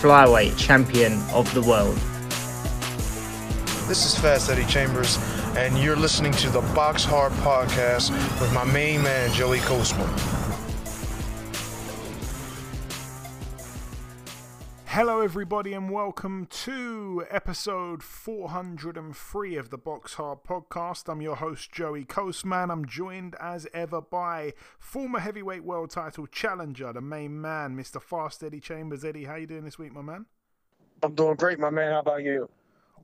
flyweight champion of the world. This is Fast Eddie Chambers, and you're listening to the Box Hard Podcast with my main man, Joey Coastman. Hello, everybody, and welcome to episode 403 of the Box Hard Podcast. I'm your host, Joey Coastman. I'm joined as ever by former heavyweight world title challenger, the main man, Mr. Fast Eddie Chambers. Eddie, how you doing this week, my man? I'm doing great, my man. How about you?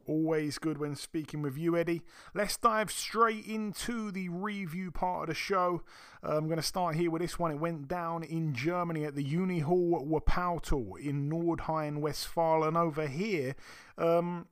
Always good when speaking with you, Eddie. Let's dive straight into the review part of the show. Uh, I'm going to start here with this one. It went down in Germany at the Uni Hall Wuppertal in Nordrhein Westfalen. Over here, um,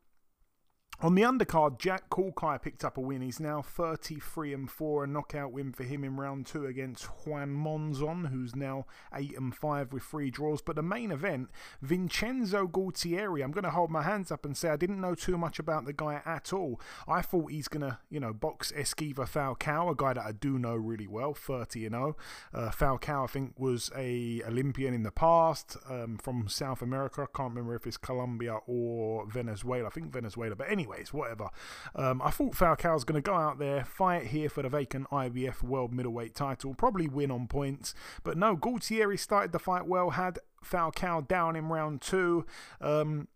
on the undercard, Jack Culcay picked up a win. He's now 33 and 4, a knockout win for him in round two against Juan Monzon, who's now 8 and 5 with three draws. But the main event, Vincenzo Gualtieri, I'm going to hold my hands up and say I didn't know too much about the guy at all. I thought he's going to, you know, box Esquiva Falcao, a guy that I do know really well, 30 and 0. Uh, Falcao, I think, was a Olympian in the past um, from South America. I can't remember if it's Colombia or Venezuela. I think Venezuela. But anyway, anyways, whatever. Um, I thought Falcao's going to go out there, fight here for the vacant IBF World Middleweight title, probably win on points. But no, Gualtieri started the fight well, had Falcao down in round two. Um,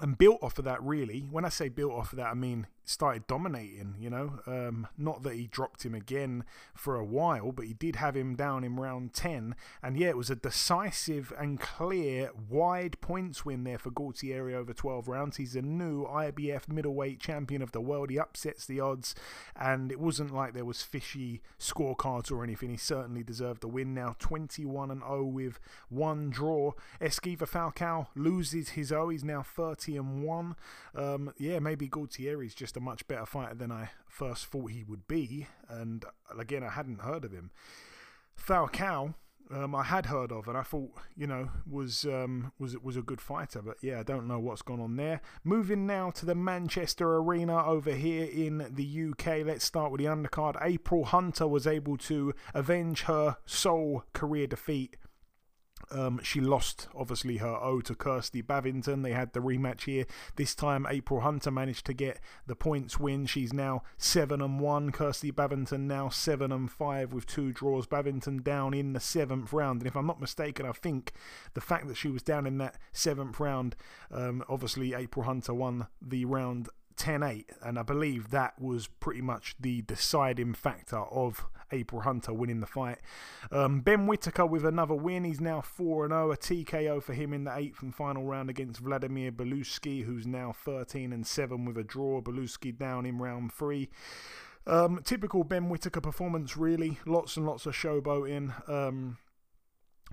and built off of that, really. When I say built off of that, I mean started dominating, you know. Um, not that he dropped him again for a while, but he did have him down in round 10. And yeah, it was a decisive and clear wide points win there for Gualtieri over 12 rounds. He's a new IBF middleweight champion of the world. He upsets the odds, and it wasn't like there was fishy scorecards or anything. He certainly deserved the win. Now 21 and 0 with one draw. Esquiva Falcao loses his O. He's now 30 and 1. Um, yeah, maybe Gualtieri's just a much better fighter than I first thought he would be. And again, I hadn't heard of him. Falcao, um, I had heard of, and I thought, you know, was um, was was a good fighter. But yeah, I don't know what's gone on there. Moving now to the Manchester Arena over here in the UK. Let's start with the undercard. April Hunter was able to avenge her sole career defeat um, she lost, obviously, her O to Kirsty Bavington. They had the rematch here. This time, April Hunter managed to get the points win. She's now 7 and 1. Kirsty Bavington now 7 and 5 with two draws. Bavington down in the seventh round. And if I'm not mistaken, I think the fact that she was down in that seventh round, um, obviously, April Hunter won the round 10 8, and I believe that was pretty much the deciding factor of April Hunter winning the fight. Um, ben Whittaker with another win. He's now 4 0, a TKO for him in the eighth and final round against Vladimir Belujsky, who's now 13 and 7 with a draw. Belujsky down in round three. Um, typical Ben Whittaker performance, really. Lots and lots of showboating. Um,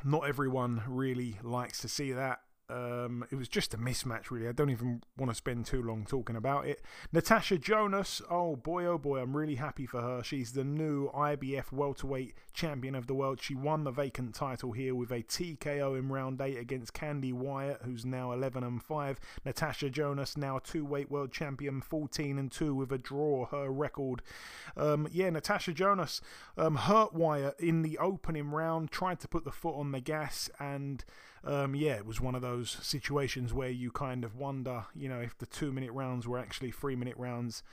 not everyone really likes to see that. Um, it was just a mismatch, really. I don't even want to spend too long talking about it. Natasha Jonas, oh boy, oh boy, I'm really happy for her. She's the new IBF welterweight champion of the world. She won the vacant title here with a TKO in round eight against Candy Wyatt, who's now 11 and 5. Natasha Jonas, now two weight world champion, 14 and 2 with a draw, her record. Um, yeah, Natasha Jonas um, hurt Wyatt in the opening round, tried to put the foot on the gas, and um, yeah, it was one of those situations where you kind of wonder, you know, if the two minute rounds were actually three minute rounds,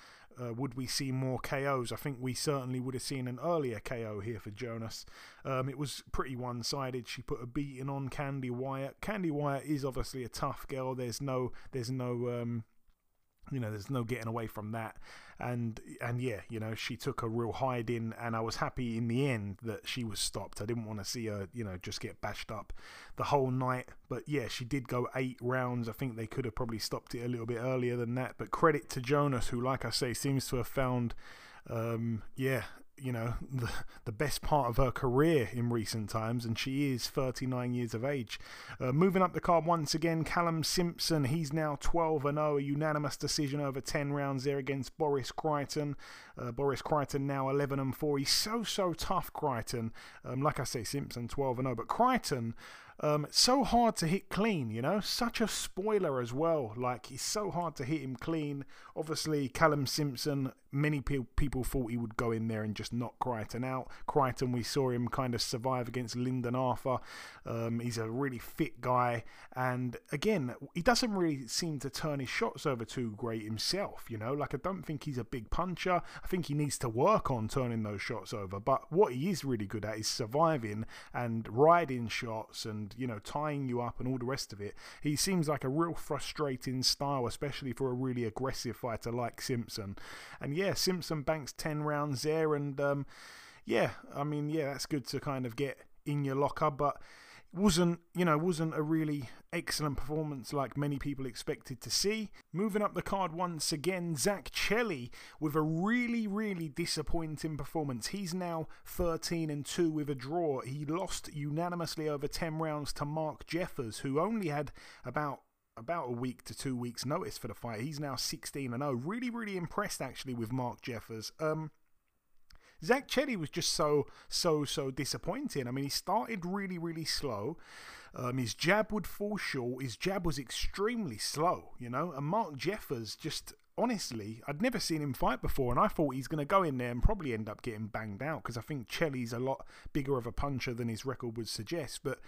uh, would we see more KOs? I think we certainly would have seen an earlier KO here for Jonas. Um, it was pretty one sided. She put a beating on Candy Wyatt. Candy Wyatt is obviously a tough girl. There's no, there's no, um, you know, there's no getting away from that and and yeah, you know, she took a real hiding, and I was happy in the end that she was stopped. I didn't want to see her, you know, just get bashed up the whole night. But yeah, she did go eight rounds. I think they could have probably stopped it a little bit earlier than that. But credit to Jonas, who, like I say, seems to have found, um, yeah, you know the the best part of her career in recent times, and she is 39 years of age. Uh, moving up the card once again, Callum Simpson. He's now 12 and 0, a unanimous decision over 10 rounds there against Boris Crighton. Uh, Boris Crighton now 11 and 4. He's so so tough, Crighton. Um, like I say, Simpson 12 and 0, but Crighton. Um, so hard to hit clean, you know, such a spoiler as well. Like it's so hard to hit him clean. Obviously, Callum Simpson. Many pe- people thought he would go in there and just knock Crighton out. Crighton, we saw him kind of survive against Lyndon Arthur. Um, he's a really fit guy, and again, he doesn't really seem to turn his shots over too great himself. You know, like I don't think he's a big puncher. I think he needs to work on turning those shots over. But what he is really good at is surviving and riding shots and you know tying you up and all the rest of it. He seems like a real frustrating style, especially for a really aggressive fighter like Simpson. And yeah, Simpson banks ten rounds there, and um, yeah, I mean yeah, that's good to kind of get in your locker, but wasn't you know wasn't a really excellent performance like many people expected to see. Moving up the card once again zach chelli with a really really disappointing performance. He's now 13 and 2 with a draw. He lost unanimously over 10 rounds to mark jeffers who only had about about a week to two weeks notice for the fight he's now 16 and 0 really really impressed actually with mark jeffers um Zach Chelli was just so, so, so disappointing. I mean, he started really, really slow. Um, his jab would fall short. His jab was extremely slow, you know. And Mark Jeffers just honestly, I'd never seen him fight before, and I thought he's going to go in there and probably end up getting banged out because I think Chelli's a lot bigger of a puncher than his record would suggest. But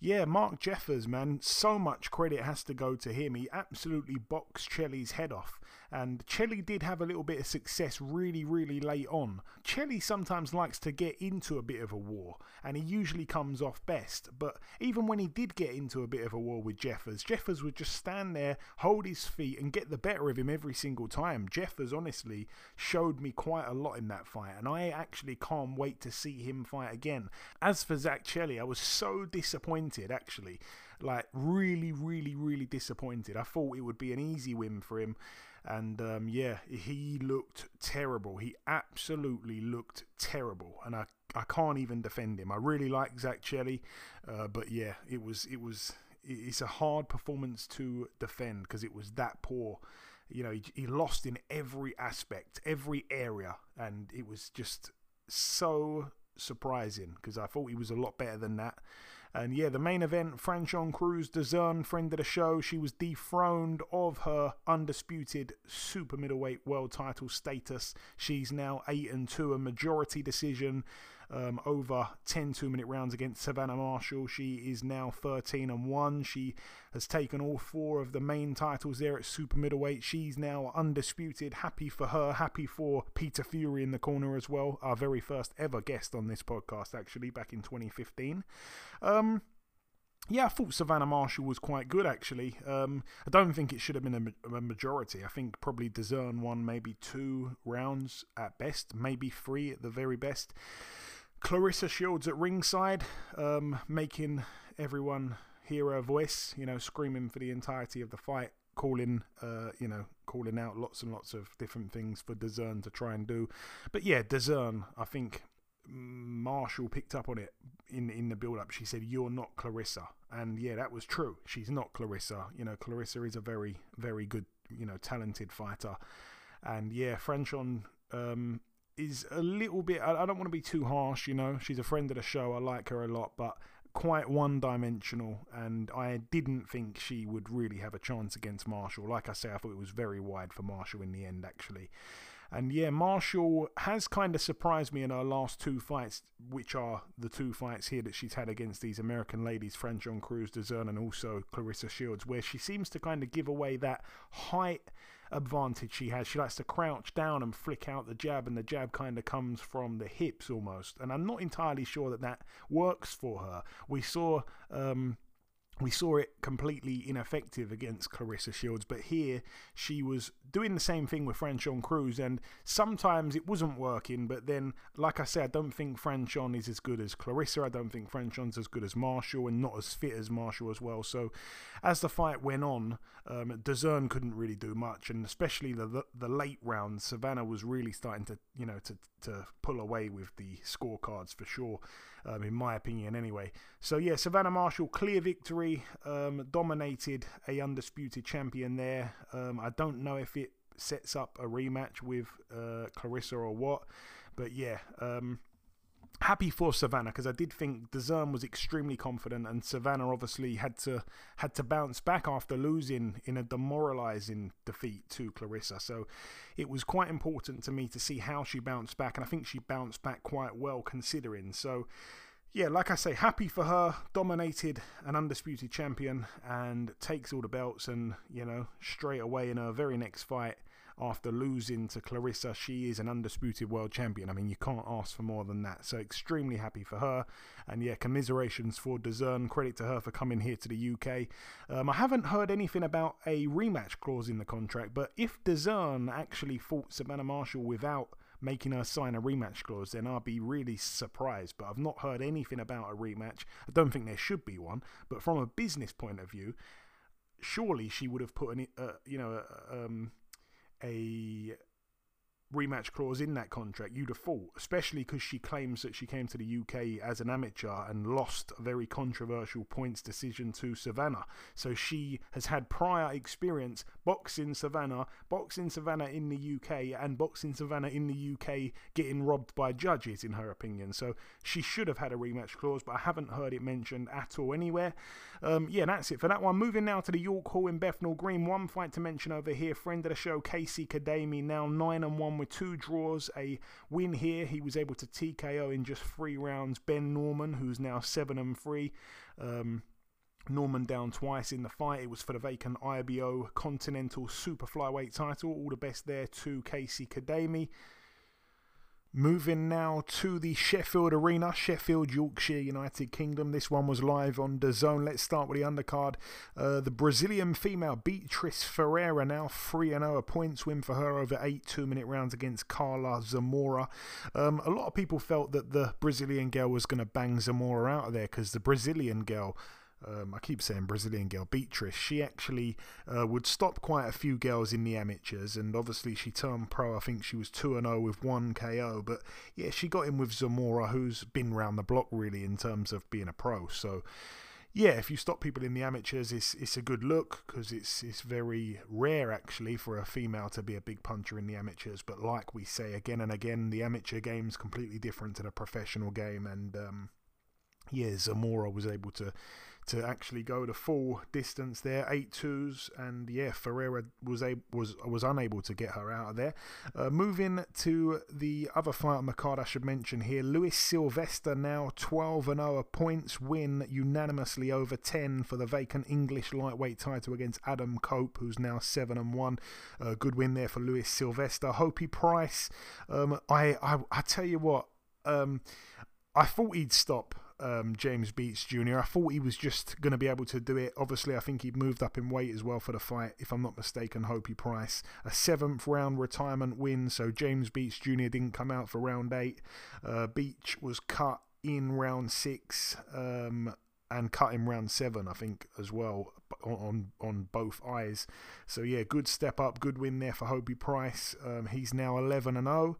yeah, Mark Jeffers, man, so much credit has to go to him. He absolutely boxed Chelli's head off, and Chelli did have a little bit of success really, really late on. Chelli sometimes likes to get into a bit of a war, and he usually comes off best. But even when he did get into a bit of a war with Jeffers, Jeffers would just stand there, hold his feet, and get the better of him every single time. Jeffers honestly showed me quite a lot in that fight, and I actually can't wait to see him fight again. As for Zach Chelli, I was so disappointed actually. Like, really, really, really disappointed. I thought it would be an easy win for him. And um, yeah, he looked terrible. He absolutely looked terrible, and I I can't even defend him. I really like Zach Chelli, uh, but yeah, it was it was it's a hard performance to defend because it was that poor. You know, he, he lost in every aspect, every area, and it was just so surprising because I thought he was a lot better than that. And yeah, the main event, Franchon Crews Dezurn, friend of the show, she was dethroned of her undisputed super middleweight world title status. She's now 8 and 2, a majority decision um, over 10 two minute rounds against Savannah Marshall. She is now 13 and 1. She has taken all four of the main titles there at super middleweight. She's now undisputed. Happy for her. Happy for Peter Fury in the corner as well. Our very first ever guest on this podcast, actually, back in 2015. Um, yeah, I thought Savannah Marshall was quite good actually. Um, I don't think it should have been a, a majority. I think probably Dezurn won maybe two rounds at best, maybe three at the very best. Claressa Shields at ringside, um, making everyone hear her voice, you know, screaming for the entirety of the fight, calling, uh, you know, calling out lots and lots of different things for Dezurn to try and do. But yeah, Dezurn, I think Marshall picked up on it in in the build up. She said, "You're not Claressa," and yeah, that was true. She's not Claressa. You know, Claressa is a very very good, you know, talented fighter, and yeah, Franchon um, is a little bit. I, I don't want to be too harsh. You know, she's a friend of the show. I like her a lot, but quite one dimensional, and I didn't think she would really have a chance against Marshall. Like I say, I thought it was very wide for Marshall in the end, actually. And yeah, Marshall has kind of surprised me in her last two fights, which are the two fights here that she's had against these American ladies, Franchon Crews Dezurn and also Claressa Shields, where she seems to kind of give away that height advantage she has. She likes to crouch down and flick out the jab, and the jab kind of comes from the hips almost. And I'm not entirely sure that that works for her. We saw. Um, we saw it completely ineffective against Claressa Shields, but here she was doing the same thing with Franchon Crews, and sometimes it wasn't working. But then, like I said, I don't think Franchon is as good as Claressa. I don't think Franchon's as good as Marshall, and not as fit as Marshall as well. So, as the fight went on, um, Dezurn couldn't really do much, and especially the, the the late rounds, Savannah was really starting to you know to to pull away with the scorecards for sure, um, in my opinion, anyway. So yeah, Savannah Marshall, clear victory, um, dominated a undisputed champion there. Um, I don't know if it sets up a rematch with uh, Claressa or what, but yeah. Um, happy for Savannah because I did think Dezurn was extremely confident, and Savannah obviously had to had to bounce back after losing in a demoralising defeat to Claressa. So it was quite important to me to see how she bounced back, and I think she bounced back quite well considering. So. Yeah, like I say, happy for her. Dominated an undisputed champion and takes all the belts. And, you know, straight away in her very next fight, after losing to Claressa. She is an undisputed world champion. I mean, you can't ask for more than that. So, extremely happy for her. And yeah, commiserations for Dezurn. Credit to her for coming here to the UK. Um, I haven't heard anything about a rematch clause in the contract, but if Dezurn actually fought Savannah Marshall without making her sign a rematch clause, then I'll be really surprised. But I've not heard anything about a rematch. I don't think there should be one. But from a business point of view, surely she would have put an, uh, you know, uh, um, a rematch clause in that contract, you'd have thought, especially because she claims that she came to the UK as an amateur and lost a very controversial points decision to Savannah. So she has had prior experience boxing Savannah, boxing Savannah in the UK, and boxing Savannah in the UK getting robbed by judges, in her opinion. So she should have had a rematch clause, but I haven't heard it mentioned at all anywhere. Um, yeah, that's it for that one. Moving now to the York Hall in Bethnal Green. One fight to mention over here. Friend of the show, Casey Kadami, now 9 and 1 with two draws, a win here. He was able to TKO in just three rounds Ben Norman, who's now 7 and 3. Um, Norman down twice in the fight. It was for the vacant IBO Continental Super Flyweight title. All the best there to Casey Kadami. Moving now to the Sheffield Arena, Sheffield, Yorkshire, United Kingdom. This one was live on DAZN. Let's start with the undercard. Uh, the Brazilian female Beatriz Ferreira now 3 0, a points win for her over eight two minute rounds against Carla Zamora. Um, a lot of people felt that the Brazilian girl was going to bang Zamora out of there because the Brazilian girl um, I keep saying Brazilian girl, Beatrice, she actually uh, would stop quite a few girls in the amateurs, and obviously she turned pro. I think she was 2 0 with one KO, but yeah, she got in with Zamora, who's been round the block really in terms of being a pro. So yeah, if you stop people in the amateurs, it's it's a good look because it's it's very rare actually for a female to be a big puncher in the amateurs. But like we say again and again, the amateur game's completely different to the professional game, and um, yeah, Zamora was able to to actually go the full distance there, eight twos, and yeah, Ferreira was a, was was unable to get her out of there. Uh, moving to the other fight on the card, I should mention here, Luis Sylvester now 12 and 0, points win unanimously over 10 for the vacant English lightweight title against Adam Cope, who's now 7 and 1. Uh, good win there for Luis Sylvester. Hopey Price, um, I, I I tell you what. Um, I thought he'd stop um, James Beech Jr. I thought he was just going to be able to do it. Obviously, I think he'd moved up in weight as well for the fight, if I'm not mistaken. Hopey Price. A seventh round retirement win, so James Beech Jr. didn't come out for round eight. Uh, Beech was cut in round six. Um, and cut in round seven, I think, as well on on both eyes. So yeah, good step up, good win there for Hopey Price. Um, he's now 11 and 0.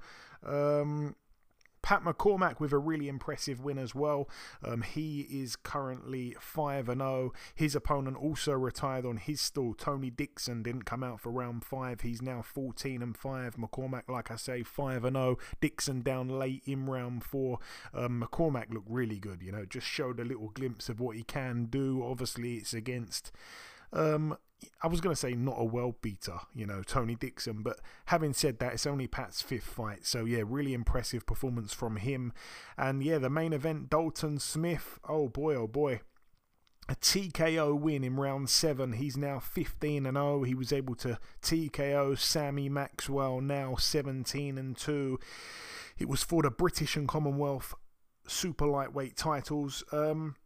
Pat McCormack with a really impressive win as well. Um, he is currently 5 0. His opponent also retired on his stall. Tony Dixon didn't come out for round 5. He's now 14 and 5. McCormack, like I say, 5 0. Dixon down late in round 4. Um, McCormack looked really good, you know, just showed a little glimpse of what he can do. Obviously, it's against. Um, I was going to say not a well beater, you know, Tony Dixon, but having said that, it's only Pat's fifth fight. So, yeah, really impressive performance from him. And, yeah, the main event, Dalton Smith. Oh, boy, oh, boy. A TKO win in round seven. He's now 15 and 0. He was able to TKO Sammy Maxwell, now 17 and 2. It was for the British and Commonwealth super lightweight titles. Um,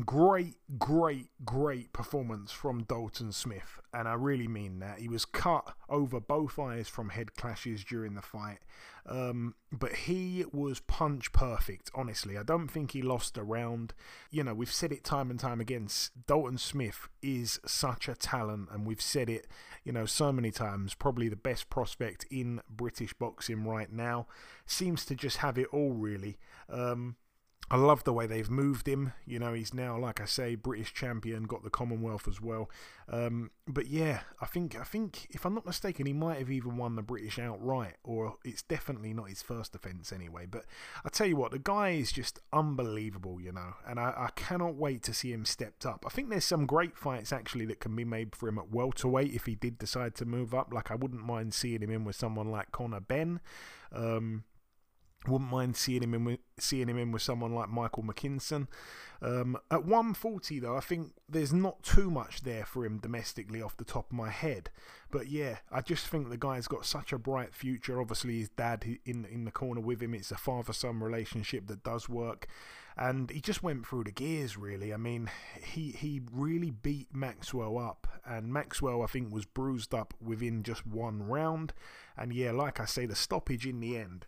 great, great, great performance from Dalton Smith, and I really mean that. He was cut over both eyes from head clashes during the fight, um, but he was punch perfect. Honestly, I don't think he lost a round. You know, we've said it time and time again. Dalton Smith is such a talent, and we've said it, you know, so many times. Probably the best prospect in British boxing right now. Seems to just have it all, really. Um, I love the way they've moved him. You know, he's now, like I say, British champion, got the Commonwealth as well. Um, but yeah, I think I think if I'm not mistaken, he might have even won the British outright, or it's definitely not his first defence anyway. But I tell you what, the guy is just unbelievable, you know, and I, I cannot wait to see him stepped up. I think there's some great fights actually that can be made for him at welterweight if he did decide to move up. Like I wouldn't mind seeing him in with someone like Conor Benn. Um, wouldn't mind seeing him in with, seeing him in with someone like Michael McKinson. Um, at 140 though, I think there's not too much there for him domestically off the top of my head. But yeah, I just think the guy's got such a bright future. Obviously, his dad in in the corner with him. It's a father-son relationship that does work, and he just went through the gears really. I mean, he he really beat Maxwell up, and Maxwell I think was bruised up within just one round. And yeah, like I say, the stoppage in the end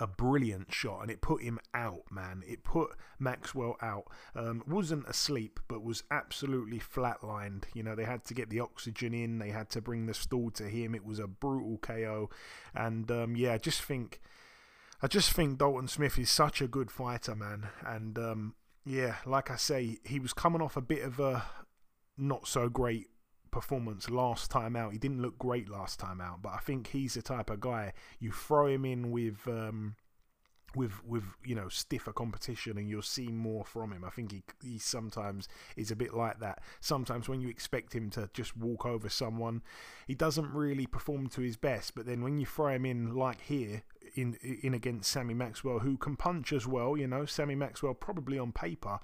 a brilliant shot and it put him out, man. It put Maxwell out. Um, wasn't asleep, but was absolutely flatlined. You know, they had to get the oxygen in, they had to bring the stool to him. It was a brutal KO. And um, yeah, I just think. I just think Dalton Smith is such a good fighter, man. And um, yeah, like I say, he was coming off a bit of a not so great performance last time out. He didn't look great last time out, but I think he's the type of guy you throw him in with um, with with you know stiffer competition and you'll see more from him. I think he he sometimes is a bit like that. Sometimes when you expect him to just walk over someone, he doesn't really perform to his best. But then when you throw him in like here in in against Sammy Maxwell, who can punch as well, you know, Sammy Maxwell probably on paper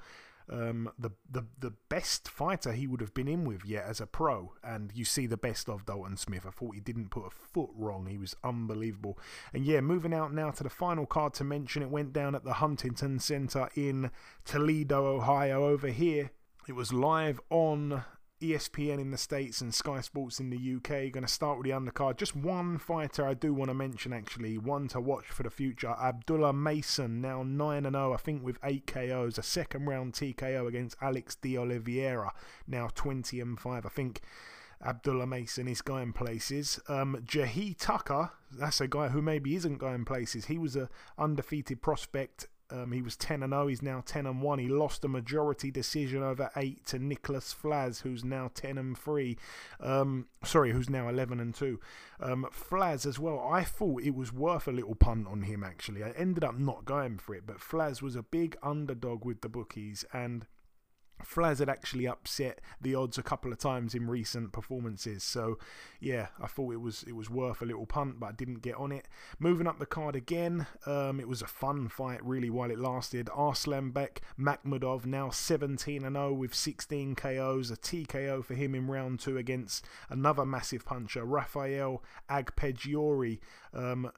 um, the, the the best fighter he would have been in with yet as a pro. And you see the best of Dalton Smith. I thought he didn't put a foot wrong. He was unbelievable. And yeah, moving out now to the final card to mention, it went down at the Huntington Center in Toledo, Ohio. Over here, it was live on ESPN in the States and Sky Sports in the UK. Going to start with the undercard. Just one fighter I do want to mention, actually, one to watch for the future. Abdullah Mason, now 9 0, I think, with 8 KOs. A second round TKO against Alex de Oliveira, now 20 and 5. I think. Abdullah Mason is going places. Um, Jahi Tucker, that's a guy who maybe isn't going places. He was a undefeated prospect um, he was 10 and 0. He's now 10 and 1. He lost a majority decision over 8 to Nicholas Flaz, who's now 10 and 3. Um, sorry, who's now 11 and 2. Um, Flaz as well. I thought it was worth a little punt on him, actually. I ended up not going for it, but Flaz was a big underdog with the bookies and Flaz had actually upset the odds a couple of times in recent performances, so yeah, I thought it was it was worth a little punt, but I didn't get on it. Moving up the card again, um, it was a fun fight really while it lasted. Arslanbek Makhmudov now 17 and 0 with 16 KOs, a TKO for him in round two against another massive puncher, Rafael Akpejiori. Um,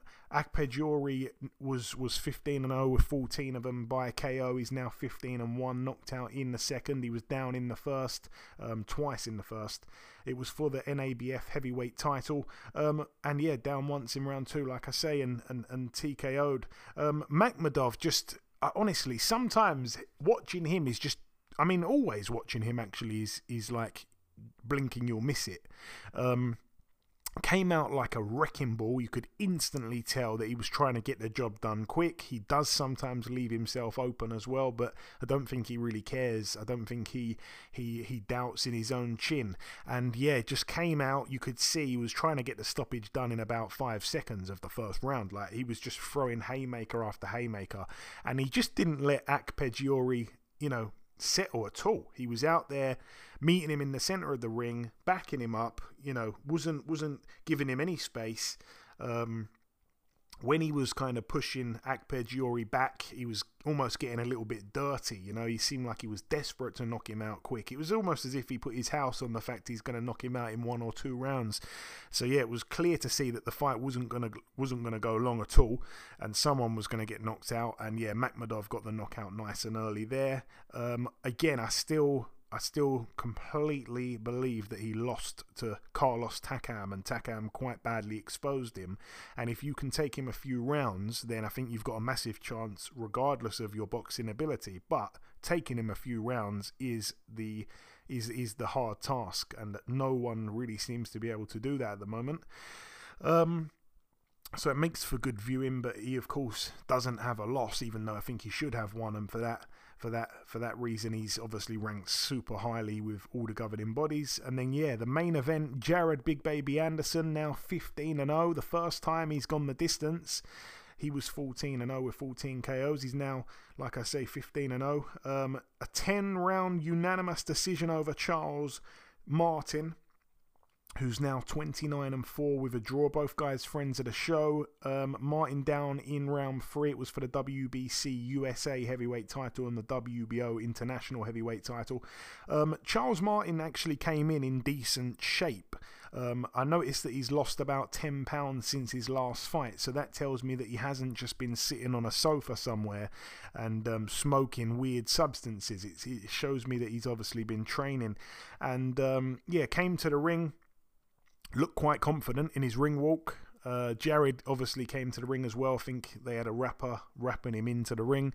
was was 15 and 0 with 14 of them by KO. He's now 15 and 1, knocked out in the second. He was down in the first, um, twice in the first. It was for the NABF heavyweight title. Um, and yeah, down once in round two, like I say, and, and, and TKO'd. Um, Makhmudov just, uh, honestly, sometimes watching him is just, I mean, always watching him actually is, is like blinking, you'll miss it. Um, came out like a wrecking ball. You could instantly tell that he was trying to get the job done quick. He does sometimes leave himself open as well, but I don't think he really cares. I don't think he he he doubts in his own chin. And yeah, just came out. You could see he was trying to get the stoppage done in about five seconds of the first round. Like he was just throwing haymaker after haymaker, and he just didn't let Agpeggiore, you know, settle at all. He was out there meeting him in the center of the ring, backing him up. You know, wasn't wasn't giving him any space. Um, when he was kind of pushing Akped back, he was almost getting a little bit dirty. You know, he seemed like he was desperate to knock him out quick. It was almost as if he put his house on the fact he's going to knock him out in one or two rounds. So yeah, it was clear to see that the fight wasn't going to wasn't going to go long at all, and someone was going to get knocked out. And yeah, Makhmudov got the knockout nice and early there. Um, again, I still I still completely believe that he lost to Carlos Takam, and Takam quite badly exposed him. And if you can take him a few rounds, then I think you've got a massive chance, regardless of your boxing ability. But taking him a few rounds is the is is the hard task, and no one really seems to be able to do that at the moment. Um, so it makes for good viewing, but he of course doesn't have a loss, even though I think he should have one, and for that for that for that reason he's obviously ranked super highly with all the governing bodies. And then yeah the main event Jared Big Baby Anderson now 15 and 0 the first time he's gone the distance he was 14 and 0 with 14 KOs he's now like I say 15 and 0 um, a 10 round unanimous decision over Charles Martin who's now 29 and 4 with a draw. Both guys friends of the show. Um, Martin down in round three. It was for the WBC USA heavyweight title and the WBO international heavyweight title. Um, Charles Martin actually came in in decent shape. Um, I noticed that he's lost about 10 pounds since his last fight, so that tells me that he hasn't just been sitting on a sofa somewhere and um, smoking weird substances. It's, it shows me that he's obviously been training. And um, yeah, came to the ring looked quite confident in his ring walk. Uh, Jared obviously came to the ring as well. I think they had a rapper wrapping him into the ring.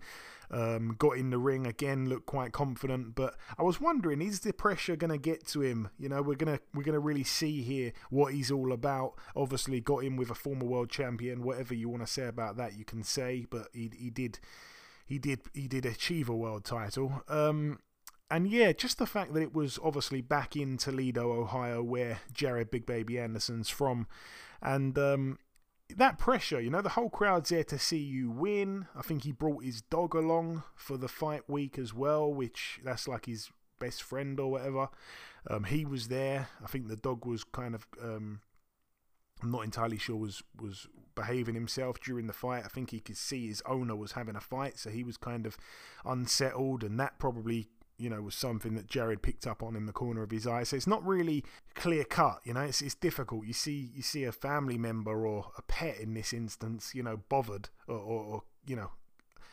Um, got in the ring again, looked quite confident. But I was wondering, is the pressure going to get to him? You know, we're gonna we're gonna really see here what he's all about. Obviously, got him with a former world champion. Whatever you want to say about that, you can say. But he he did he did he did achieve a world title. Um, and yeah, just the fact that it was obviously back in Toledo, Ohio, where Jared Big Baby Anderson's from, and um, that pressure, you know, the whole crowd's there to see you win. I think he brought his dog along for the fight week as well, which that's like his best friend or whatever. Um, he was there. I think the dog was kind of. Um, I'm not entirely sure was was behaving himself during the fight. I think he could see his owner was having a fight, so he was kind of unsettled, and that probably you know, was something that Jared picked up on in the corner of his eye. So it's not really clear cut, you know, it's, it's difficult. You see, you see a family member or a pet in this instance, you know, bothered or, or, or you know,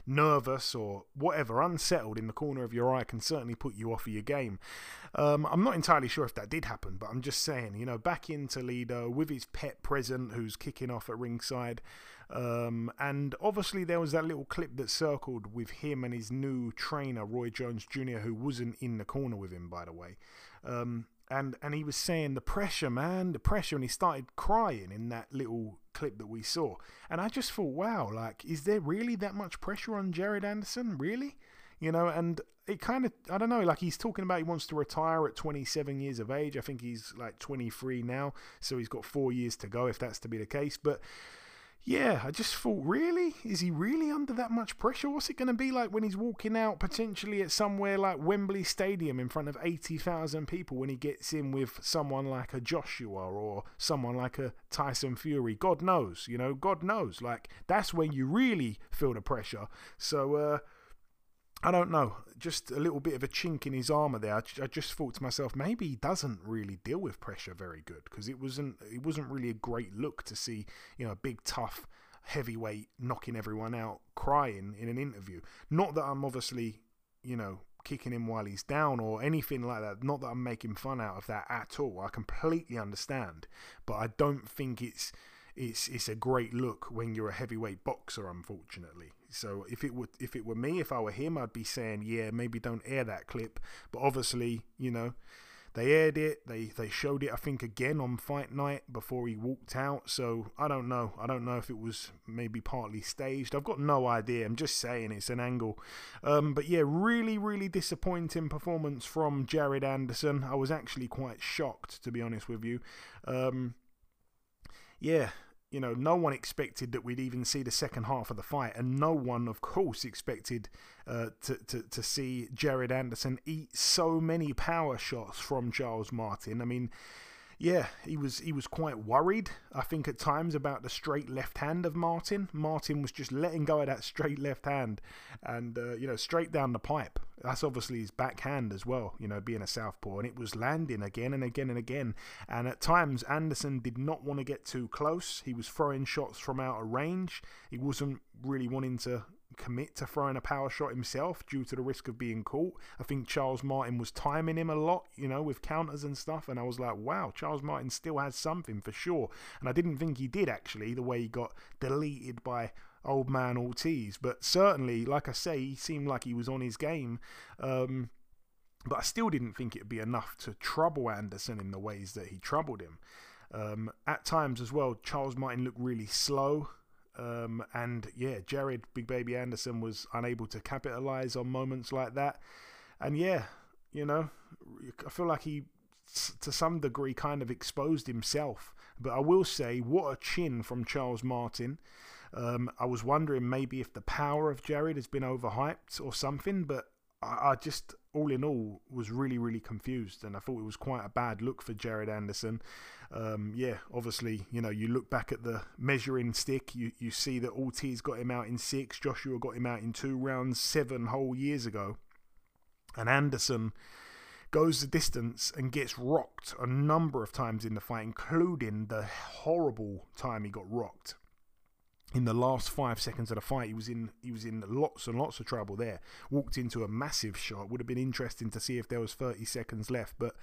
nervous or whatever, unsettled in the corner of your eye can certainly put you off of your game. Um, I'm not entirely sure if that did happen, but I'm just saying, you know, back in Toledo with his pet present who's kicking off at ringside. Um, and obviously, there was that little clip that circled with him and his new trainer, Roy Jones Jr., who wasn't in the corner with him, by the way. Um, and and he was saying the pressure, man, the pressure, and he started crying in that little clip that we saw. And I just thought, wow, like, is there really that much pressure on Jared Anderson? Really? You know, and it kind of, I don't know, like he's talking about he wants to retire at 27 years of age. I think he's like 23 now, so he's got four years to go if that's to be the case. But yeah, I just thought, really? Is he really under that much pressure? What's it going to be like when he's walking out potentially at somewhere like Wembley Stadium in front of 80,000 people when he gets in with someone like a Joshua or someone like a Tyson Fury? God knows, you know, God knows. Like, that's when you really feel the pressure. So, uh, I don't know, just a little bit of a chink in his armor there. I, just thought to myself, maybe he doesn't really deal with pressure very good because it wasn't it wasn't really a great look to see you know a big tough heavyweight knocking everyone out crying in an interview. Not that I'm obviously you know kicking him while he's down or anything like that. Not that I'm making fun out of that at all. I completely understand, but I don't think it's it's it's a great look when you're a heavyweight boxer. Unfortunately, so if it would if it were me, if I were him, I'd be saying, yeah, maybe don't air that clip. But obviously, you know, they aired it. They they showed it, I think, again on fight night before he walked out. So I don't know. I don't know if it was maybe partly staged. I've got no idea. I'm just saying it's an angle. Um, but yeah, really, really disappointing performance from Jared Anderson. I was actually quite shocked, to be honest with you. Um, yeah, you know, no one expected that we'd even see the second half of the fight, and no one, of course, expected uh, to, to to see Jared Anderson eat so many power shots from Charles Martin. I mean, yeah, he was he was quite worried. I think at times about the straight left hand of Martin. Martin was just letting go of that straight left hand, and uh, you know straight down the pipe. That's obviously his backhand as well. You know, being a southpaw, and it was landing again and again and again. And at times Anderson did not want to get too close. He was throwing shots from out of range. He wasn't really wanting to commit to throwing a power shot himself due to the risk of being caught. I think Charles Martin was timing him a lot, you know, with counters and stuff. And I was like, wow, Charles Martin still has something for sure. And I didn't think he did actually, the way he got deleted by old man Ortiz. But certainly, like I say, he seemed like he was on his game. Um, but I still didn't think it'd be enough to trouble Anderson in the ways that he troubled him. Um, at times as well, Charles Martin looked really slow. Um, and yeah, Jared Big Baby Anderson was unable to capitalize on moments like that. And yeah, you know, I feel like he, to some degree, kind of exposed himself. But I will say, what a chin from Charles Martin. Um, I was wondering maybe if the power of Jared has been overhyped or something, but I, I just, all in all, was really, really confused. And I thought it was quite a bad look for Jared Anderson um, yeah, obviously, you know, you look back at the measuring stick, you, you see that Ortiz got him out in six, Joshua got him out in two rounds seven whole years ago. And Anderson goes the distance and gets rocked a number of times in the fight, including the horrible time he got rocked. In the last five seconds of the fight, he was in he was in lots and lots of trouble there. Walked into a massive shot. Would have been interesting to see if there was 30 seconds left, but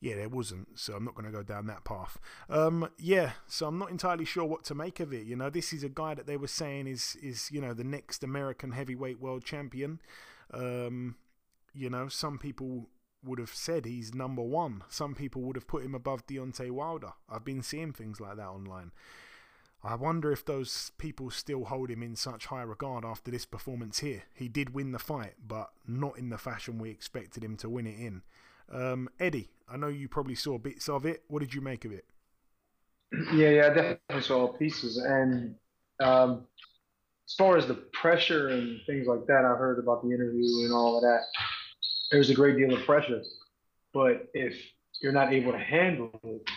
yeah, there wasn't, so I'm not going to go down that path. Um, yeah, so I'm not entirely sure what to make of it. You know, this is a guy that they were saying is is you know the next American heavyweight world champion. Um, you know, some people would have said he's number one. Some people would have put him above Deontay Wilder. I've been seeing things like that online. I wonder if those people still hold him in such high regard after this performance here. He did win the fight, but not in the fashion we expected him to win it in. Um, Eddie, I know you probably saw bits of it. What did you make of it? Yeah, yeah, I definitely saw pieces. And um, as far as the pressure and things like that, I heard about the interview and all of that. There's a great deal of pressure, but if you're not able to handle it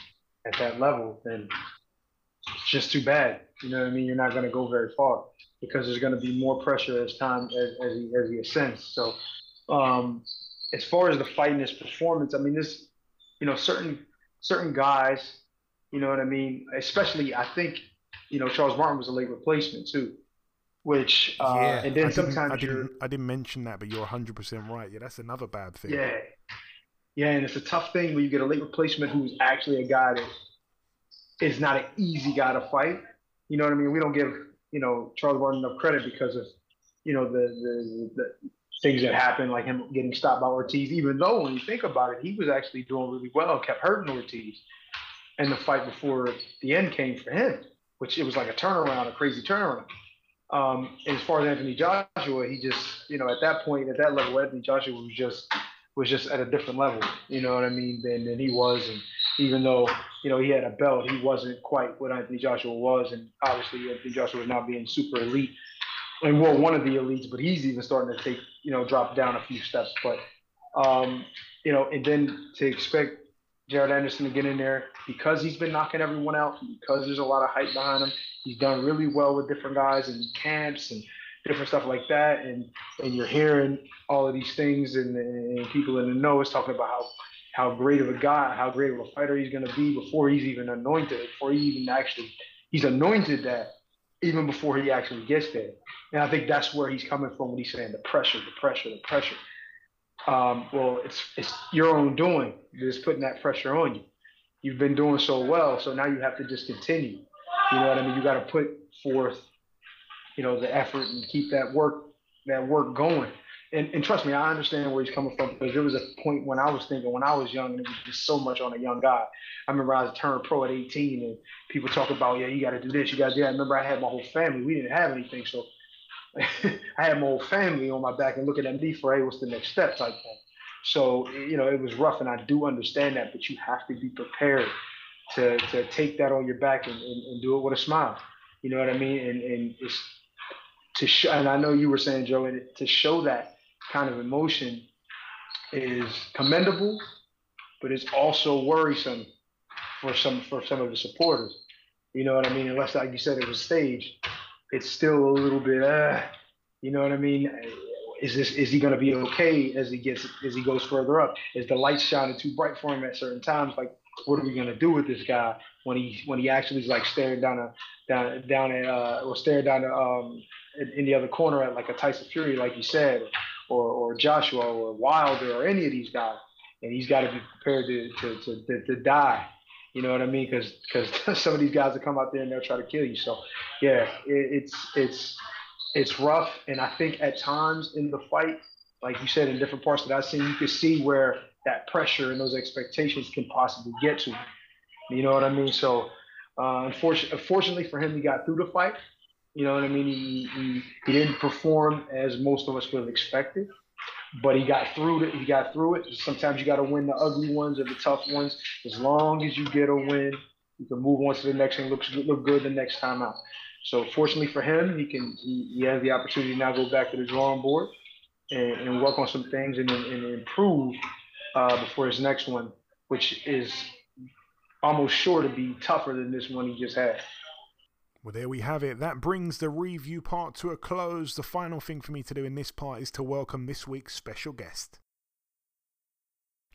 at that level, then just too bad. You know what I mean? You're not going to go very far because there's going to be more pressure as time as, as he as he ascends. So um, as far as the fight and his performance, I mean, this, you know, certain certain guys, you know what I mean. Especially, I think, you know, Charles Martin was a late replacement too, which uh, yeah, and then I sometimes I didn't, I didn't mention that, but you're 100 percent right. Yeah, that's another bad thing. Yeah, yeah, and it's a tough thing when you get a late replacement who's actually a guy that is not an easy guy to fight. You know what I mean? We don't give you know Charles Martin enough credit because of you know the the, the things that happened, like him getting stopped by Ortiz, even though when you think about it, he was actually doing really well, kept hurting Ortiz. And the fight before the end came for him, which it was like a turnaround, a crazy turnaround. Um, as far as Anthony Joshua, he just, you know, at that point, at that level, Anthony Joshua was just was just at a different level, you know what I mean, than, than he was. And even though, you know, he had a belt, he wasn't quite what Anthony Joshua was. And obviously Anthony Joshua was now being super elite and well, one of the elites, but he's even starting to take, you know, drop down a few steps. But, um, you know, and then to expect Jared Anderson to get in there because he's been knocking everyone out, because there's a lot of hype behind him. He's done really well with different guys and camps and different stuff like that. And and you're hearing all of these things, and, and people in the know is talking about how how great of a guy, how great of a fighter he's going to be before he's even anointed, before he even actually he's anointed that even before he actually gets there. And I think that's where he's coming from when he's saying the pressure, the pressure, the pressure. Um, well, it's it's your own doing. You're just putting that pressure on you. You've been doing so well, so now you have to just continue. You know what I mean? You got to put forth, you know, the effort and keep that work that work going. And, and trust me, I understand where he's coming from because there was a point when I was thinking when I was young and it was just so much on a young guy. I remember I was turned pro at 18 and people talk about, yeah, you got to do this, you got to do that. I remember I had my whole family. We didn't have anything, so I had my whole family on my back and looking at me for, hey, what's the next step type thing. So, you know, it was rough and I do understand that, but you have to be prepared to, to take that on your back and, and, and do it with a smile. You know what I mean? And, and it's to show, and I know you were saying, Joe, and to show that kind of emotion is commendable, but it's also worrisome for some for some of the supporters. You know what I mean? Unless, like you said, it was staged, it's still a little bit. Uh, you know what I mean? Is this is he going to be okay as he gets as he goes further up? Is the light shining too bright for him at certain times? Like, what are we going to do with this guy when he when he actually is like staring down a down down at uh, or staring down a, um in, in the other corner at like a Tyson Fury, like you said, or or Joshua or Wilder or any of these guys, and he's got to be prepared to to, to, to, to die. You know what I mean? Because because some of these guys will come out there and they'll try to kill you. So yeah, it, it's it's it's rough, and I think at times in the fight, like you said, in different parts that I've seen, you can see where that pressure and those expectations can possibly get to. You know what I mean? So uh, unfortunately, unfortunately for him, he got through the fight. You know what I mean? He, he, he didn't perform as most of us would have expected, but he got through it. He got through it. Sometimes you got to win the ugly ones or the tough ones. As long as you get a win, you can move on to the next and look look good the next time out. So fortunately for him, he can he, he has the opportunity to now go back to the drawing board and, and work on some things and, and improve uh, before his next one, which is almost sure to be tougher than this one he just had. Well, there we have it. That brings the review part to a close. The final thing for me to do in this part is to welcome this week's special guest.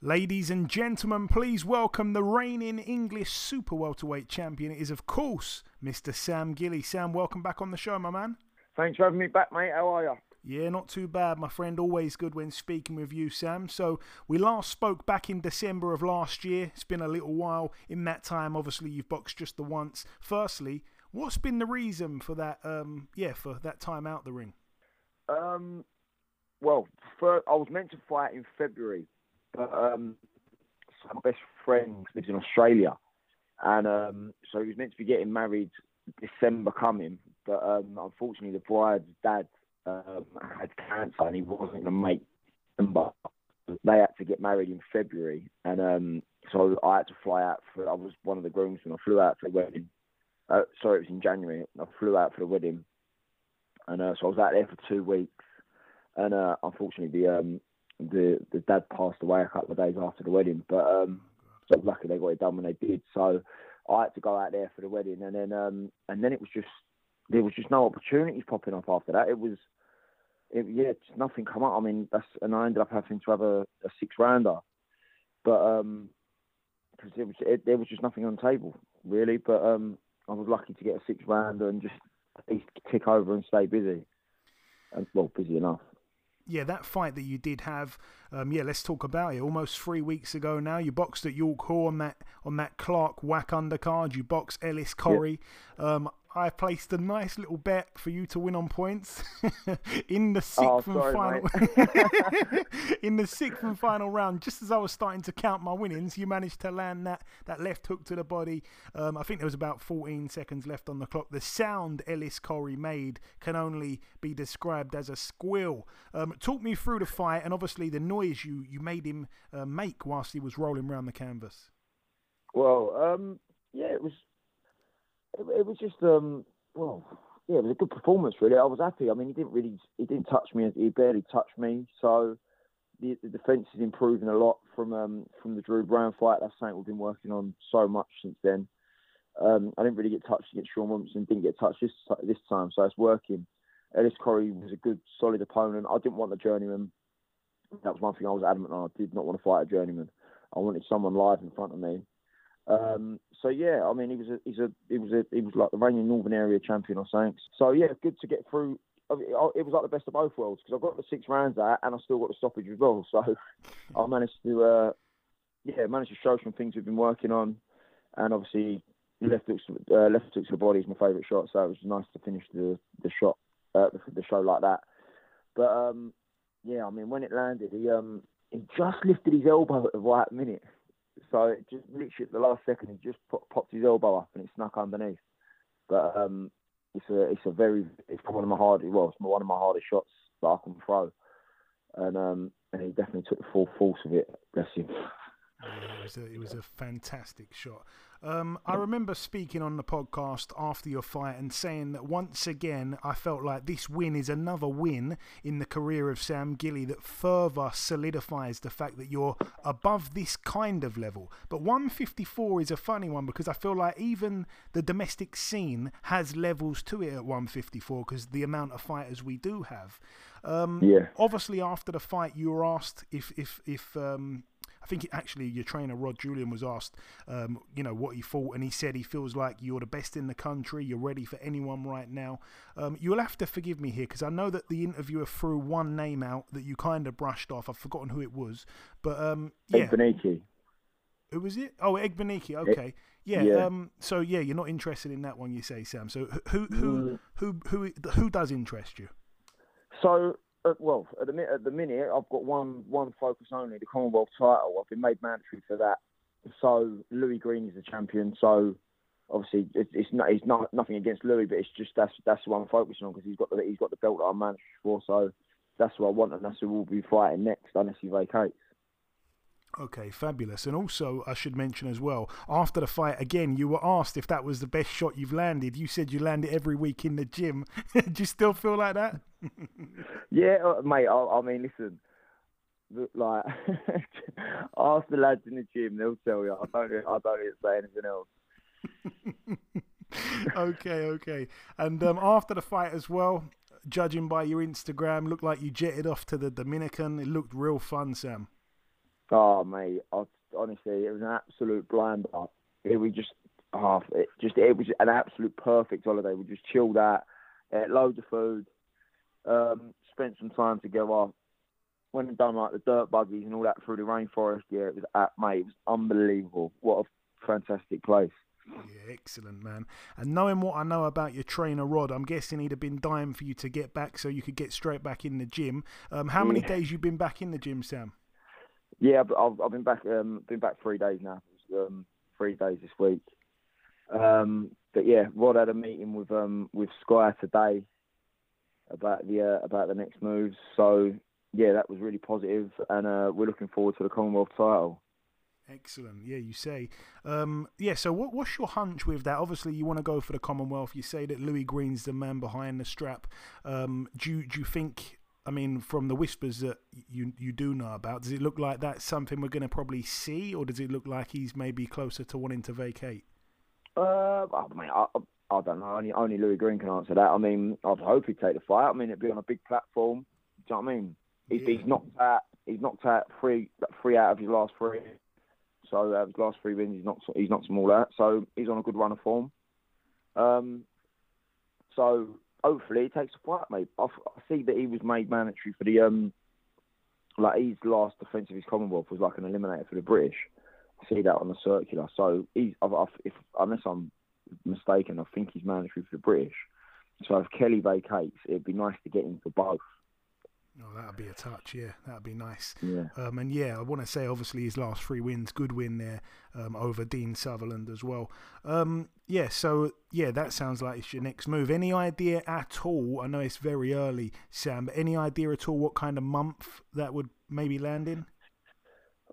Ladies and gentlemen, please welcome the reigning English super welterweight champion. It is, of course, Mr. Sam Gilley. Sam, welcome back on the show, my man. Thanks for having me back, mate. How are you? Yeah, not too bad, my friend. Always good when speaking with you, Sam. So, we last spoke back in December of last year. It's been a little while. In that time, obviously, you've boxed just the once. Firstly, What's been the reason for that? Um, yeah, for that time out the ring. Um, well, for, I was meant to fight in February, but um, my best friend lives in Australia, and um, so he was meant to be getting married December coming, but um, unfortunately the bride's dad um, had cancer and he wasn't going to make December. They had to get married in February, and um, so I had to fly out for. I was one of the grooms, and I flew out for the wedding uh, sorry, it was in January. I flew out for the wedding, and uh, so I was out there for two weeks. And uh, unfortunately, the um, the the dad passed away a couple of days after the wedding. But um, so lucky they got it done when they did. So I had to go out there for the wedding, and then um, and then it was just there was just no opportunities popping up after that. It was it, yeah, just nothing come up. I mean, that's and I ended up having to have a, a six rounder, but um, because it was it, there was just nothing on the table really. But um, I was lucky to get a six rounder and just at least tick over and stay busy. And, well, busy enough. Yeah, that fight that you did have, um, yeah, let's talk about it. Almost three weeks ago now, you boxed at York Hall on that on that Clark Whack undercard. You boxed Ellis Corrie. Um, I placed a nice little bet for you to win on points in the sixth oh, and sorry, final in the sixth and final round. Just as I was starting to count my winnings, you managed to land that that left hook to the body. Um, I think there was about 14 seconds left on the clock. The sound Ellis Corrie made can only be described as a squeal. Um, talk me through the fight and obviously the noise you you made him uh, make whilst he was rolling around the canvas. Well, um, yeah, it was it, it was just um, well, yeah, it was a good performance. Really, I was happy. I mean, he didn't really, he didn't touch me. He barely touched me. So the, the defence is improving a lot from um, from the Drew Brown fight. That's something we've been working on so much since then. Um, I didn't really get touched against Sean Robinson. Didn't get touched this this time, so it's working. Ellis Corrie was a good, solid opponent. I didn't want the journeyman. That was one thing I was adamant on. I did not want to fight a journeyman. I wanted someone live in front of me. Um, so yeah, I mean, he was a, he's a, he was a, he was like the reigning Northern Area champion or something. So yeah, good to get through. It was like the best of both worlds because I got the six rounds out and I still got the stoppage as well. So I managed to, uh, yeah, managed to show some things we've been working on, and obviously left hooks, uh, left hooks to the body is my favourite shot. So it was nice to finish the the shot, uh, the, the show like that. But um, yeah, I mean, when it landed, he um, he just lifted his elbow at the right minute. So it just literally at the last second, he just popped his elbow up and it snuck underneath. But um, it's a it's a very it's one of my hardest well it's one of my hardest shots that I can throw, and um, and he definitely took the full force of it. Bless him. Yeah, it was a, it was a fantastic shot. Um, I remember speaking on the podcast after your fight and saying that once again I felt like this win is another win in the career of Sam Gilley that further solidifies the fact that you're above this kind of level. But 154 is a funny one because I feel like even the domestic scene has levels to it at 154 because the amount of fighters we do have. Um, Yeah. Obviously, after the fight, you were asked if if if um, I think it, actually your trainer Rod Julian was asked, um, you know, what he thought, and he said he feels like you're the best in the country. You're ready for anyone right now. Um, you'll have to forgive me here because I know that the interviewer threw one name out that you kind of brushed off. I've forgotten who it was, but um, yeah, Beniki. who was it? Oh, Egbeniki. Okay, yeah. yeah. Um, so yeah, you're not interested in that one, you say, Sam. So who who Mm. who who who does interest you? So, uh, well, at the, at the minute, I've got one one focus only, the Commonwealth title. I've been made mandatory for that. So, Louis Greene is the champion. So, obviously, it, it's not it's not nothing against Louis, but it's just that's that's what I'm focusing on because he's got the he's got the belt that I'm mandatory for. So, that's what I want, and that's who we'll be fighting next, unless he vacates. Okay, fabulous. And also, I should mention as well, after the fight, again, you were asked if that was the best shot you've landed. You said you land it every week in the gym. Do you still feel like that? Yeah, uh, mate. I, I mean, listen. Like, ask the lads in the gym; they'll tell you. I don't. I don't even say anything else. okay, okay. And um, after the fight as well, judging by your Instagram, looked like you jetted off to the Dominican. It looked real fun, Sam. Oh, mate, I, honestly, it was an absolute blinder. It was just, oh, it just, it was an absolute perfect holiday. We just chilled out, ate loads of food, um, spent some time together. Went and done like the dirt buggies and all that through the rainforest. Yeah, it was, at, mate, it was unbelievable. What a fantastic place. Yeah, excellent, man. And knowing what I know about your trainer Rod, I'm guessing he'd have been dying for you to get back so you could get straight back in the gym. Um, how many Yeah. days you been back in the gym, Sam? Yeah, I've, I've been back, um, been back three days now. Um, three days this week. Um, but yeah, Rod had a meeting with um with Sky today about the uh, about the next moves. So yeah, that was really positive, and uh, we're looking forward to the Commonwealth title. Excellent. Yeah, you say. Um, yeah, so what, what's your hunch with that? Obviously, you want to go for the Commonwealth. You say that Louis Greene's the man behind the strap. Um, do, you, do you think, I mean, from the whispers that you, you do know about, does it look like that's something we're going to probably see, or does it look like he's maybe closer to wanting to vacate? Uh, I mean, I, I don't know. Only only Louis Greene can answer that. I mean, I'd hope he'd take the fight. I mean, it'd be on a big platform. Do you know what I mean? He's, he's knocked out. He's knocked out three three out of his last three. So his last three wins, he's not he's not small out. So he's on a good run of form. Um, so hopefully he takes a fight, mate. I, I see that he was made mandatory for the um, like his last defence of his Commonwealth was like an eliminator for the British. I see that on the circular. So he's, I've, I've, if unless I'm mistaken, I think he's mandatory for the British. So if Kelly vacates, it'd be nice to get him for both. Oh, that'd be a touch, yeah. That'd be nice. Yeah. Um, and yeah, I want to say obviously his last three wins, good win there um, over Dean Sutherland as well. Um, yeah, so yeah, that sounds like it's your next move. Any idea at all? I know it's very early, Sam, but any idea at all what kind of month that would maybe land in?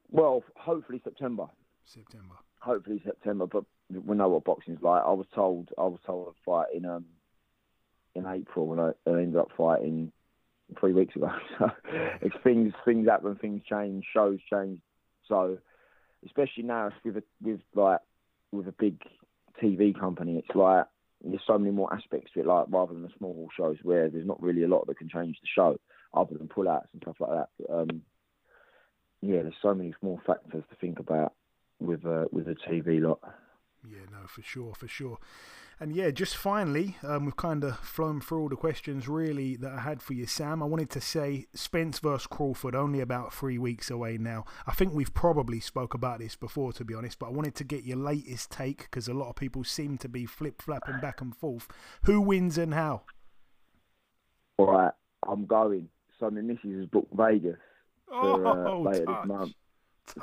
Well, hopefully September. September. Hopefully September, but we know what boxing's like. I was told I was told I'd fight in um in April, and I, I ended up fighting three weeks ago. So it's things things happen, things change, shows change. So especially now with a, with like with a big TV company, it's like there's so many more aspects to it, like rather than the small shows where there's not really a lot that can change the show, other than pullouts and stuff like that. But, um, yeah, there's so many more factors to think about with uh, with a TV lot. Yeah, no, for sure, for sure. And yeah, just finally, um, we've kind of flown through all the questions really that I had for you, Sam. I wanted to say Spence versus Crawford, only about three weeks away now. I think we've probably spoke about this before, to be honest, but I wanted to get your latest take because a lot of people seem to be flip flapping back and forth. Who wins and how? All right, I'm going. So my missus has booked Vegas for uh, Oh, later touch, this month.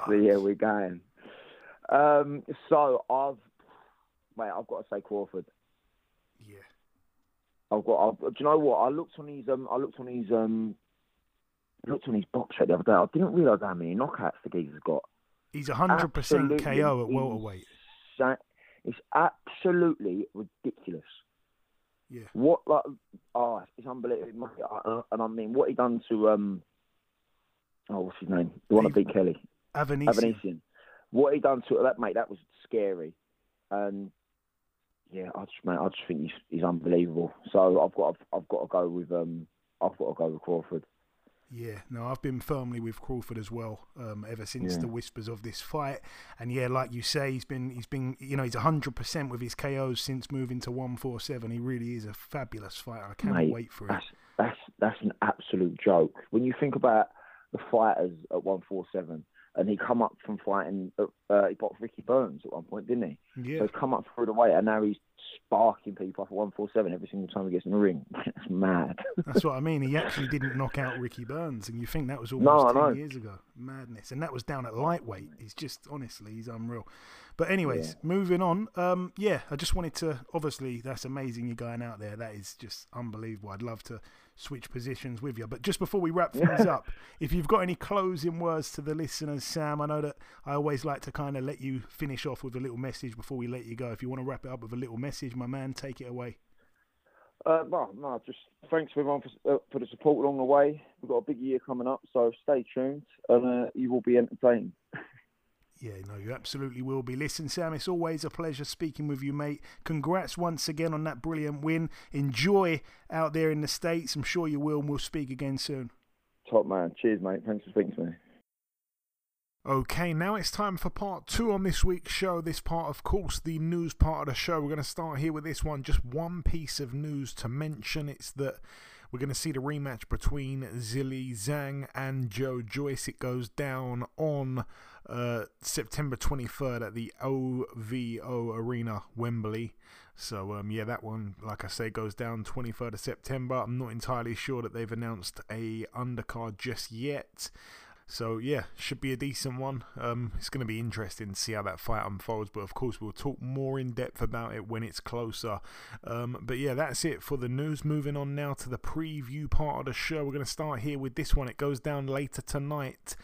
So yeah, we're going. Um, so I've, mate, I've got to say Crawford. Yeah. I've got. I've, do you know what? I looked on his. Um, I looked on his. Um, looked on his BoxRec the other day. I didn't realise how many knockouts the geezer's got. He's 100% KO at welterweight. insane. It's absolutely ridiculous. Yeah. What like? Oh, it's unbelievable. mate. I- I- And I mean, what he done to um. Oh, what's his name? The one that beat Kelly. Avanesyan. Avanesyan. What he done to that mate? That was scary. And yeah, I just mate, I just think he's he's unbelievable. So I've got I've got to go with um. I've got to go with Crawford. Yeah, no, I've been firmly with Crawford as well um, ever since Yeah. the whispers of this fight. And yeah, like you say, he's been he's been you know he's hundred percent with his KOs since moving to one four seven. He really is a fabulous fighter. I cannot Mate, wait for it. That's that's that's an absolute joke. When you think about the fighters at one four seven, and he come up from fighting. Uh, he boxed Ricky Burns at one point, didn't he? Yeah. So he's come up through the weight, and now he's sparking people off at one four seven every single time he gets in the ring. It's mad. That's what I mean. He actually didn't knock out Ricky Burns, and you think that was No, almost know. ten years ago. Madness, and that was down at lightweight. He's just honestly, he's unreal. But anyways, Yeah. moving on. Um, yeah, I just wanted to. Obviously, that's amazing. You're going out there. That is just unbelievable. I'd love to switch positions with you. But just before we wrap things up, if you've got any closing words to the listeners, Sam, I know that I always like to kind of let you finish off with a little message before we let you go. If you want to wrap it up with a little message, my man, take it away. Uh, no, no, just thanks everyone for, uh, for the support along the way. We've got a big year coming up, so stay tuned, and uh, you will be entertained. Yeah, no, you absolutely will be. Listen, Sam, it's always a pleasure speaking with you, mate. Congrats once again on that brilliant win. Enjoy out there in the States. I'm sure you will, and we'll speak again soon. Top man. Cheers, mate. Thanks for speaking to me. Okay, now it's time for part two on this week's show. This part, of course, the news part of the show. We're going to start here with this one. Just one piece of news to mention. It's that we're going to see the rematch between Zhilei Zhang and Joe Joyce. It goes down on uh, September 23rd at the OVO Arena, Wembley. So, um, yeah, that one, like I say, goes down 23rd of September. I'm not entirely sure that they've announced a undercard just yet. So yeah, should be a decent one. Um, it's going to be interesting to see how that fight unfolds, but of course we'll talk more in depth about it when it's closer. Um, but yeah, that's it for the news. Moving on now to the preview part of the show. We're going to start here with this one. It goes down later tonight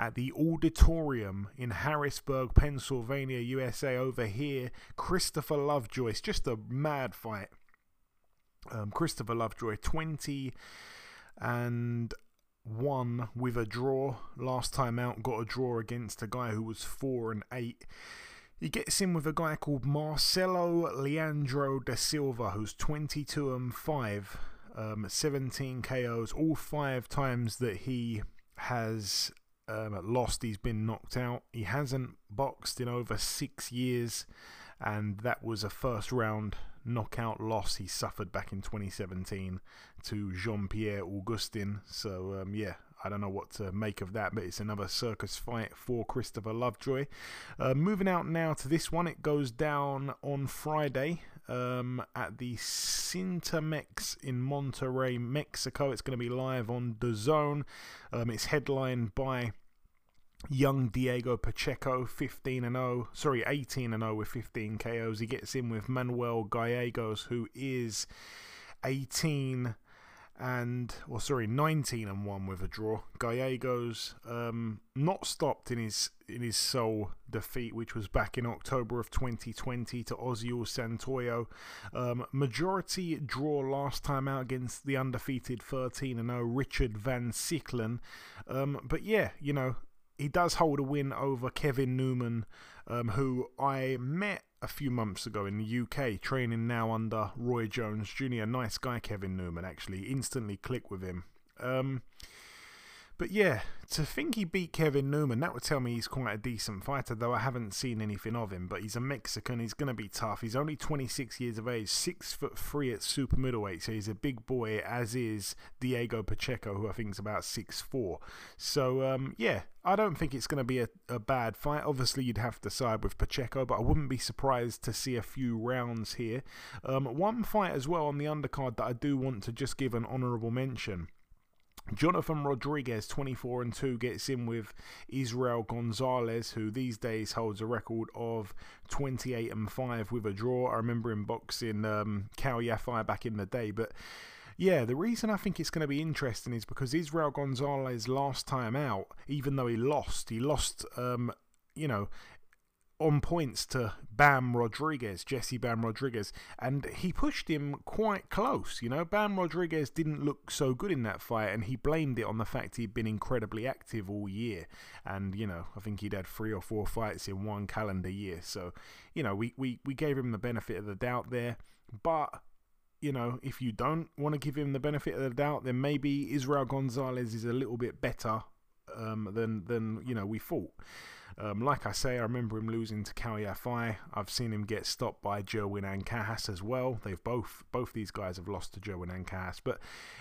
at the Auditorium in Harrisburg, Pennsylvania, USA. Over here, Christopher Lovejoy. It's just a mad fight. Um, Christopher Lovejoy, 20 and one with a draw. Last time out, got a draw against a guy who was four and eight. He gets in with a guy called Marcelo Leandro da Silva, who's 22 and 5, um, 17 KOs. All five times that he has um, lost, he's been knocked out. He hasn't boxed in over six years, and that was a first round knockout loss he suffered back in 2017 to Jean Pierre Augustin. So, um, yeah, I don't know what to make of that, but it's another circus fight for Christopher Lovejoy. Uh, moving out now to this one, it goes down on Friday um, at the Cintermex in Monterrey, Mexico. It's going to be live on DAZN. Um, it's headlined by young Diego Pacheco, 15 and 0, sorry, 18 and 0 with 15 KOs. He gets in with Manuel Gallegos, who is 18 and, or sorry, 19 and 1 with a draw. Gallegos um, not stopped in his in his sole defeat, which was back in October of 2020 to Ozio Santoyo. Um, majority draw last time out against the undefeated 13 and 0 Richard Van Sicklen. Um, but yeah, you know, he does hold a win over Kevin Newman, um, who I met a few months ago in the UK, training now under Roy Jones Jr. Nice guy, Kevin Newman, actually. Instantly click with him. Um, but yeah, to think he beat Kevin Newman, that would tell me he's quite a decent fighter, though I haven't seen anything of him. But he's a Mexican, he's going to be tough. He's only 26 years of age, 6 foot 3 at super middleweight, so he's a big boy, as is Diego Pacheco, who I think is about 6'4. So, um, yeah, I don't think it's going to be a, a bad fight. Obviously, you'd have to side with Pacheco, but I wouldn't be surprised to see a few rounds here. Um, one fight as well on the undercard that I do want to just give an honourable mention. Jonathan Rodriguez, 24 and 2, gets in with Israel Gonzalez, who these days holds a record of 28 and 5 with a draw. I remember him boxing um, Kal Yafai back in the day, but yeah, the reason I think it's going to be interesting is because Israel Gonzalez last time out, even though he lost, he lost um, you know, on points to Bam Rodriguez, Jesse Bam Rodriguez, and he pushed him quite close. You know, Bam Rodriguez didn't look so good in that fight, and he blamed it on the fact he'd been incredibly active all year. And, you know, I think he'd had three or four fights in one calendar year. So, you know, we, we, we gave him the benefit of the doubt there. But you know, if you don't want to give him the benefit of the doubt, then maybe Israel Gonzalez is a little bit better um, than than you know we thought. Um, like I say, I remember him losing to Kal Yafai. I've seen him get stopped by Jerwin Ancajas as well. They've both both these guys have lost to Jerwin Ancajas. But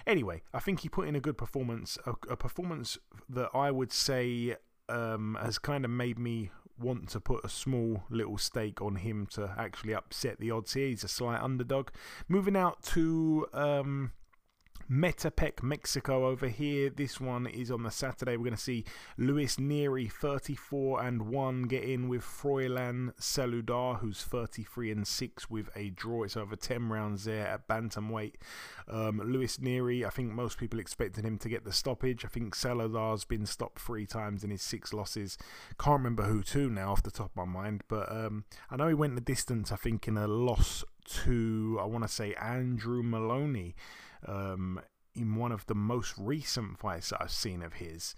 anyway, I think he put in a good performance, a, a performance that I would say um, has kind of made me want to put a small little stake on him to actually upset the odds here. He's a slight underdog. Moving out to um, Metepec, Mexico over here. This one is on the Saturday. We're going to see Luis Nery, 34 and 1, get in with Froilan Saludar, who's 33 and 6 with a draw. It's over 10 rounds there at Bantamweight. Um, Luis Nery, I think most people expected him to get the stoppage. I think Saludar's been stopped three times in his six losses. Can't remember who to now off the top of my mind, but um, I know he went the distance, I think, in a loss to, I want to say, Andrew Maloney um, in one of the most recent fights that I've seen of his.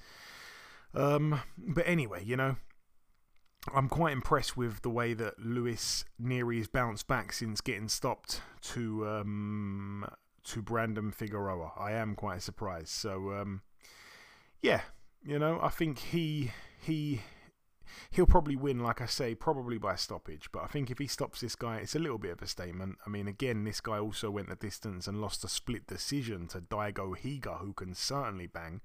Um, but anyway, you know, I'm quite impressed with the way that Luis Nery has bounced back since getting stopped to um, to Brandon Figueroa. I am quite surprised. So um, yeah, you know, I think he he he'll probably win, like I say, probably by stoppage. But I think if he stops this guy, it's a little bit of a statement. I mean, again, this guy also went the distance and lost a split decision to Daigo Higa, who can certainly bang.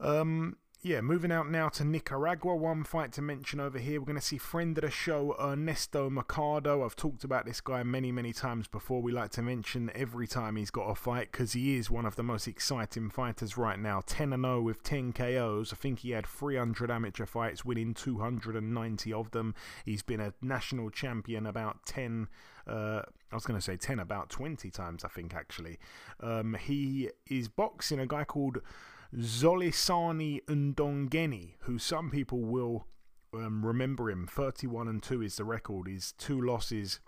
Um, yeah, moving out now to Nicaragua. One fight to mention over here. We're going to see friend of the show, Ernesto Mercado. I've talked about this guy many, many times before. We like to mention every time he's got a fight because he is one of the most exciting fighters right now. 10 0 with 10 KOs. I think he had 300 amateur fights, winning 290 of them. He's been a national champion about 10. Uh, I was going to say 10, about 20 times, I think, actually. Um, he is boxing a guy called. Xolisani Ndongeni, who some people will um, remember him. 31 and 2 is the record. His two losses.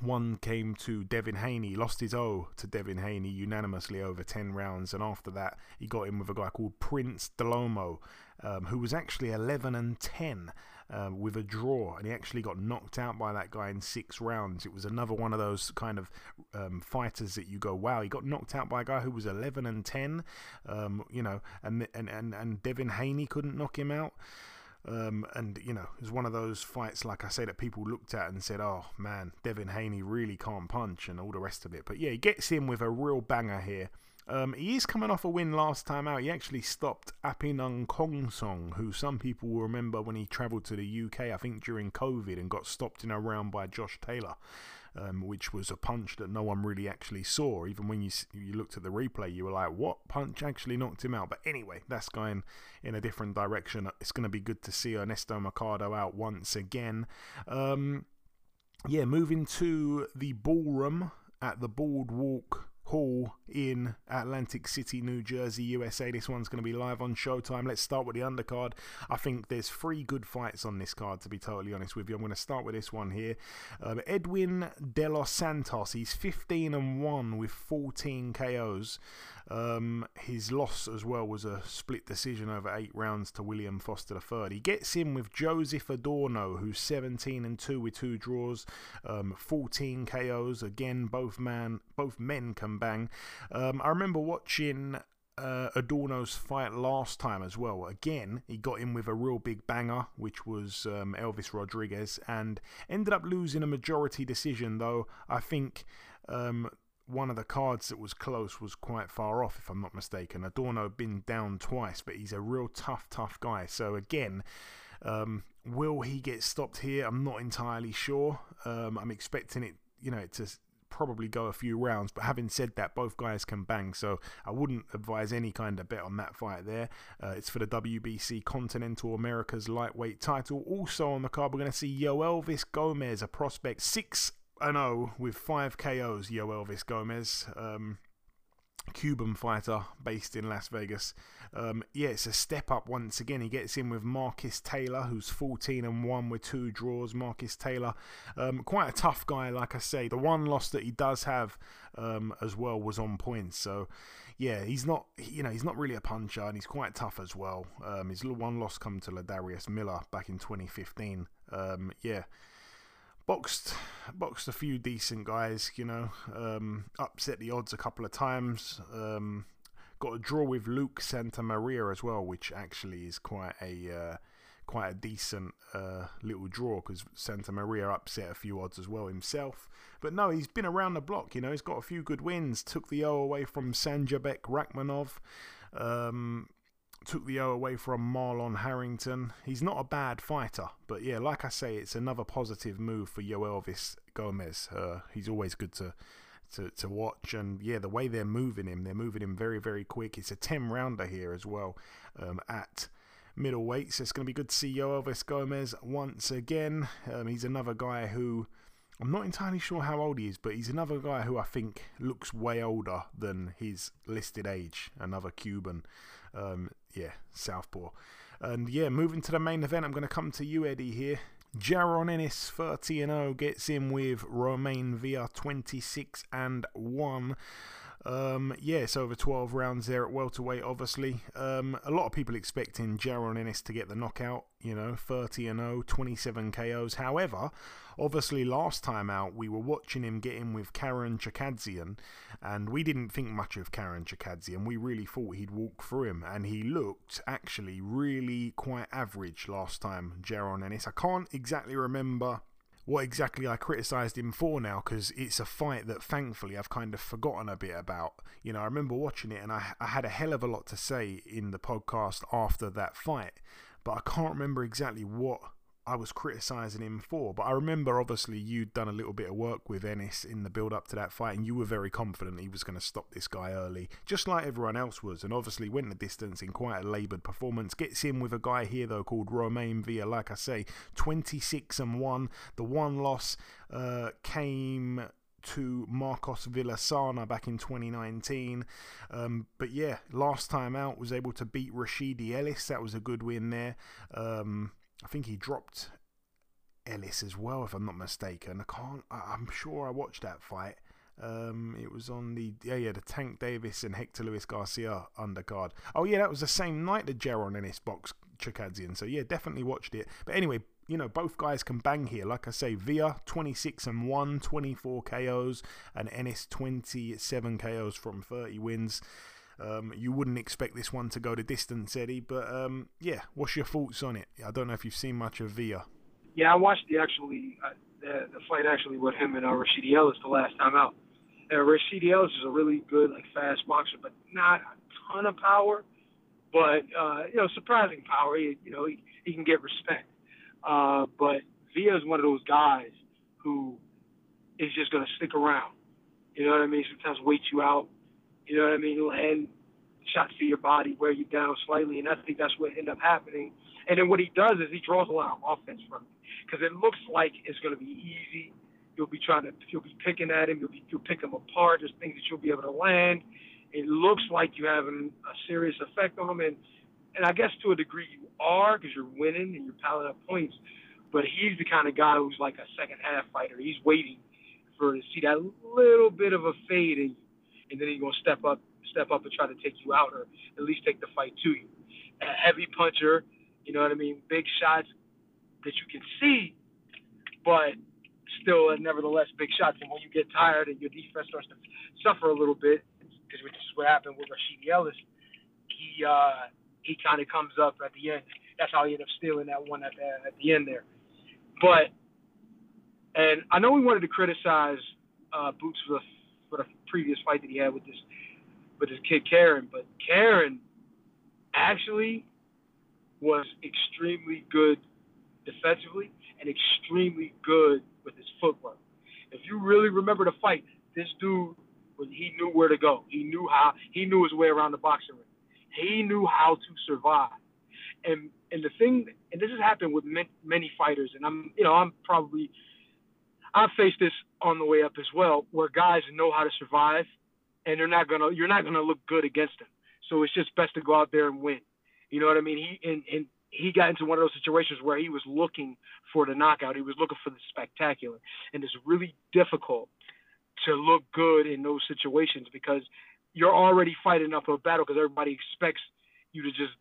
One came to Devin Haney, lost his O to Devin Haney unanimously over 10 rounds, and after that, he got in with a guy called Prince Dlomo, um, who was actually 11 and 10 uh, with a draw, and he actually got knocked out by that guy in six rounds. It was another one of those kind of um, fighters that you go, wow, he got knocked out by a guy who was 11 and 10, um, you know, and, and, and, and Devin Haney couldn't knock him out. Um, and you know, it was one of those fights, like I say, that people looked at and said, "Oh man, Devin Haney really can't punch," and all the rest of it. But yeah, he gets in with a real banger here. Um, he is coming off a win last time out. He actually stopped Apinun Khongsong, who some people will remember when he travelled to the UK, I think during COVID, and got stopped in a round by Josh Taylor, um, which was a punch that no one really actually saw. Even when you you looked at the replay, you were like, "What punch actually knocked him out?" But anyway, that's going in a different direction. It's going to be good to see Ernesto Mercado out once again. Um, yeah, moving to the ballroom at the Boardwalk Hall in Atlantic City, New Jersey, USA. This one's going to be live on Showtime. Let's start with the undercard. I think there's three good fights on this card, to be totally honest with you. I'm going to start with this one here. Um, Edwin De Los Santos. He's 15 and 1 with 14 KOs. Um, his loss as well was a split decision over eight rounds to William Foster III. He gets in with Joseph Adorno, who's 17 and 2 with two draws, um, 14 KOs. Again, both man, both men can bang. Um, I remember watching uh, Adorno's fight last time as well. Again, he got in with a real big banger, which was um, Elvis Rodriguez, and ended up losing a majority decision. Though I think um, one of the cards that was close was quite far off, if I'm not mistaken. Adorno been down twice, but he's a real tough, tough guy. So again, um, will he get stopped here? I'm not entirely sure. Um, I'm expecting it, you know, to probably go a few rounds. But having said that, both guys can bang, so I wouldn't advise any kind of bet on that fight there. Uh, it's for the WBC Continental Americas lightweight title. Also on the card, we're going to see Yoelvis Gomez, a prospect, six and 0 with five KOs. Yoelvis Gomez. Um, Cuban fighter based in Las Vegas. Um, yeah, it's a step up once again. He gets in with Marcus Taylor, who's 14 and 1 with two draws. Marcus Taylor, um, quite a tough guy, like I say. The one loss that he does have um, as well was on points. So, yeah, he's not, you know, he's not really a puncher and he's quite tough as well. Um, his little one loss come to Ladarius Miller back in 2015. Um, yeah boxed boxed a few decent guys, you know, um, upset the odds a couple of times. Um, got a draw with Luke Santamaria as well, which actually is quite a uh, quite a decent uh, little draw because Santamaria upset a few odds as well himself. But no, he's been around the block. You know, he's got a few good wins. Took the O away from Sanjabek Rakhmonov. Um, took the O away from Marlon Harrington. He's not a bad fighter, but yeah, like I say, it's another positive move for Yoelvis Gomez. Uh, he's always good to, to to watch, and yeah, the way they're moving him, they're moving him very very quick. It's a ten rounder here as well um, at middleweight, so it's going to be good to see Yoelvis Gomez once again. Um, he's another guy who. I'm not entirely sure how old he is, but he's another guy who I think looks way older than his listed age. Another Cuban. Um, yeah, Southpaw. And yeah, moving to the main event, I'm going to come to you, Eddie, here. Jaron Ennis, 30 and 0, gets in with Roman Villa, 26 and 1. Um, yeah, it's over 12 rounds there at welterweight, obviously. Um, a lot of people expecting Jaron Ennis to get the knockout, you know, 30 and 0, 27 KOs. However, obviously, last time out, we were watching him get in with Karen Chukhadzhian, and we didn't think much of Karen Chukhadzhian. We really thought he'd walk through him, and he looked actually really quite average last time, Jaron Ennis. I can't exactly remember what exactly I criticised him for now because it's a fight that thankfully I've kind of forgotten a bit about. You know, I remember watching it and I, I had a hell of a lot to say in the podcast after that fight, but I can't remember exactly what I was criticising him for. But I remember obviously you'd done a little bit of work with Ennis in the build up to that fight, and you were very confident he was going to stop this guy early, just like everyone else was. And obviously went the distance in quite a laboured performance. Gets in with a guy here though called Roman Villa, like I say, 26 and 1. The one loss uh, came to Marcos Villasana back in 2019. Um, but yeah, last time out was able to beat Rashidi Ellis. That was a good win there. Um, I think he dropped Ellis as well, if I'm not mistaken. I can't. I'm sure I watched that fight. Um, it was on the yeah yeah the Tank Davis and Hector Luis Garcia undercard. Oh yeah, that was the same night that Jaron Ennis boxed Chukhadzhian. So yeah, definitely watched it. But anyway, you know both guys can bang here. Like I say, Via 26 and 1, 24 KOs, and Ennis 27 KOs from 30 wins. Um, you wouldn't expect this one to go the distance, Eddie, but um, yeah, what's your thoughts on it? I don't know if you've seen much of Villa. Yeah, I watched the actually uh, the, the fight actually with him and uh, Rashidi Ellis the last time out. Uh, Rashidi Ellis is a really good, like fast boxer, but not a ton of power, but uh, you know, surprising power. He, you know, he, he can get respect. Uh, but Villa is one of those guys who is just going to stick around. You know what I mean? Sometimes wait you out you know what I mean? Land shots to your body, wear you down slightly, and I think that's what ended up happening. And then what he does is he draws a lot of offense from it because it looks like it's going to be easy. You'll be trying to, you'll be picking at him, you'll be, you'll pick him apart. There's things that you'll be able to land. It looks like you're having a serious effect on him, and and I guess to a degree you are because you're winning and you're piling up points. But he's the kind of guy who's like a second half fighter. He's waiting for to see that little bit of a fade in you and then he's gonna step up, step up and try to take you out, or at least take the fight to you. A heavy puncher, you know what I mean? Big shots that you can see, but still, uh, nevertheless, big shots. And when you get tired and your defense starts to suffer a little bit, because this is what happened with Rashidi Ellis, he uh, he kind of comes up at the end. That's how he ended up stealing that one at the, at the end there. But and I know we wanted to criticize uh, Boots for the for the previous fight that he had with this with his kid Karen, but Karen actually was extremely good defensively and extremely good with his footwork. If you really remember the fight, this dude he knew where to go. He knew how he knew his way around the boxing ring. He knew how to survive. And and the thing and this has happened with many fighters and I'm you know I'm probably I've faced this on the way up as well, where guys know how to survive and they're not gonna you're not gonna look good against them. So it's just best to go out there and win. You know what I mean? He and, and he got into one of those situations where he was looking for the knockout. He was looking for the spectacular, and it's really difficult to look good in those situations because you're already fighting up a battle because everybody expects you to just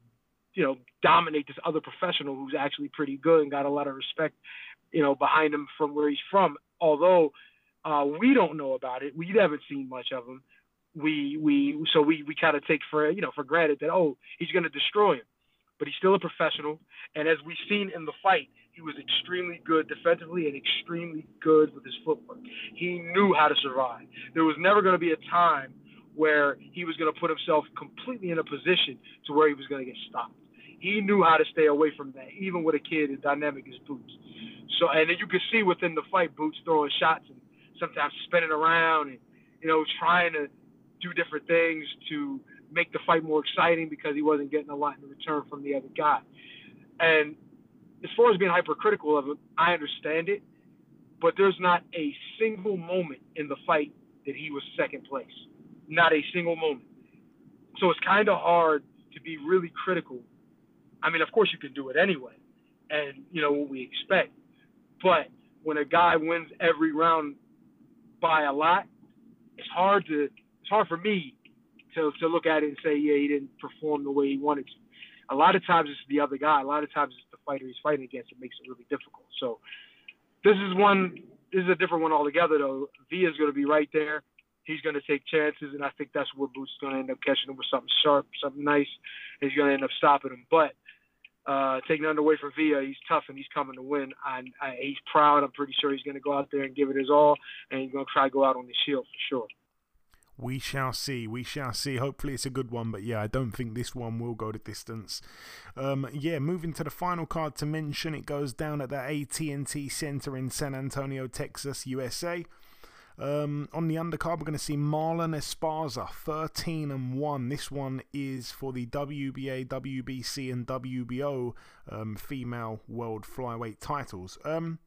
you know dominate this other professional who's actually pretty good and got a lot of respect you know behind him from where he's from. Although uh, we don't know about it, we haven't seen much of him. We we so we we kind of take for you know for granted that oh he's going to destroy him but he's still a professional. And as we've seen in the fight, he was extremely good defensively and extremely good with his footwork. He knew how to survive. There was never going to be a time where he was going to put himself completely in a position to where he was going to get stopped. He knew how to stay away from that, even with a kid as dynamic as Boots. So, and then you can see within the fight, Boots throwing shots and sometimes spinning around and, you know, trying to do different things to make the fight more exciting because he wasn't getting a lot in return from the other guy. And as far as being hypercritical of him, I understand it, but there's not a single moment in the fight that he was second place. Not a single moment. So it's kind of hard to be really critical. I mean, of course, you can do it anyway, and you know what we expect. But when a guy wins every round by a lot, it's hard to it's hard for me to to look at it and say, yeah, he didn't perform the way he wanted to. A lot of times it's the other guy. A lot of times it's the fighter he's fighting against. It makes it really difficult. So this is one. This is a different one altogether, though. V is going to be right there. He's going to take chances, and I think that's where Boots is going to end up catching him with something sharp, something nice. he's going to end up stopping him. But uh, taking nothing away from Villa, he's tough and he's coming to win. I, I, he's proud. I'm pretty sure he's going to go out there and give it his all, and he's going to try to go out on the shield for sure. We shall see. We shall see. Hopefully, it's a good one, but yeah, I don't think this one will go the distance. Um, yeah, moving to the final card to mention, it goes down at the AT&T Center in San Antonio, Texas, USA. Um, on the undercard, we're going to see Marlen Esparza, 13 and 1. This one is for the WBA, WBC, and WBO um, female world flyweight titles. Um,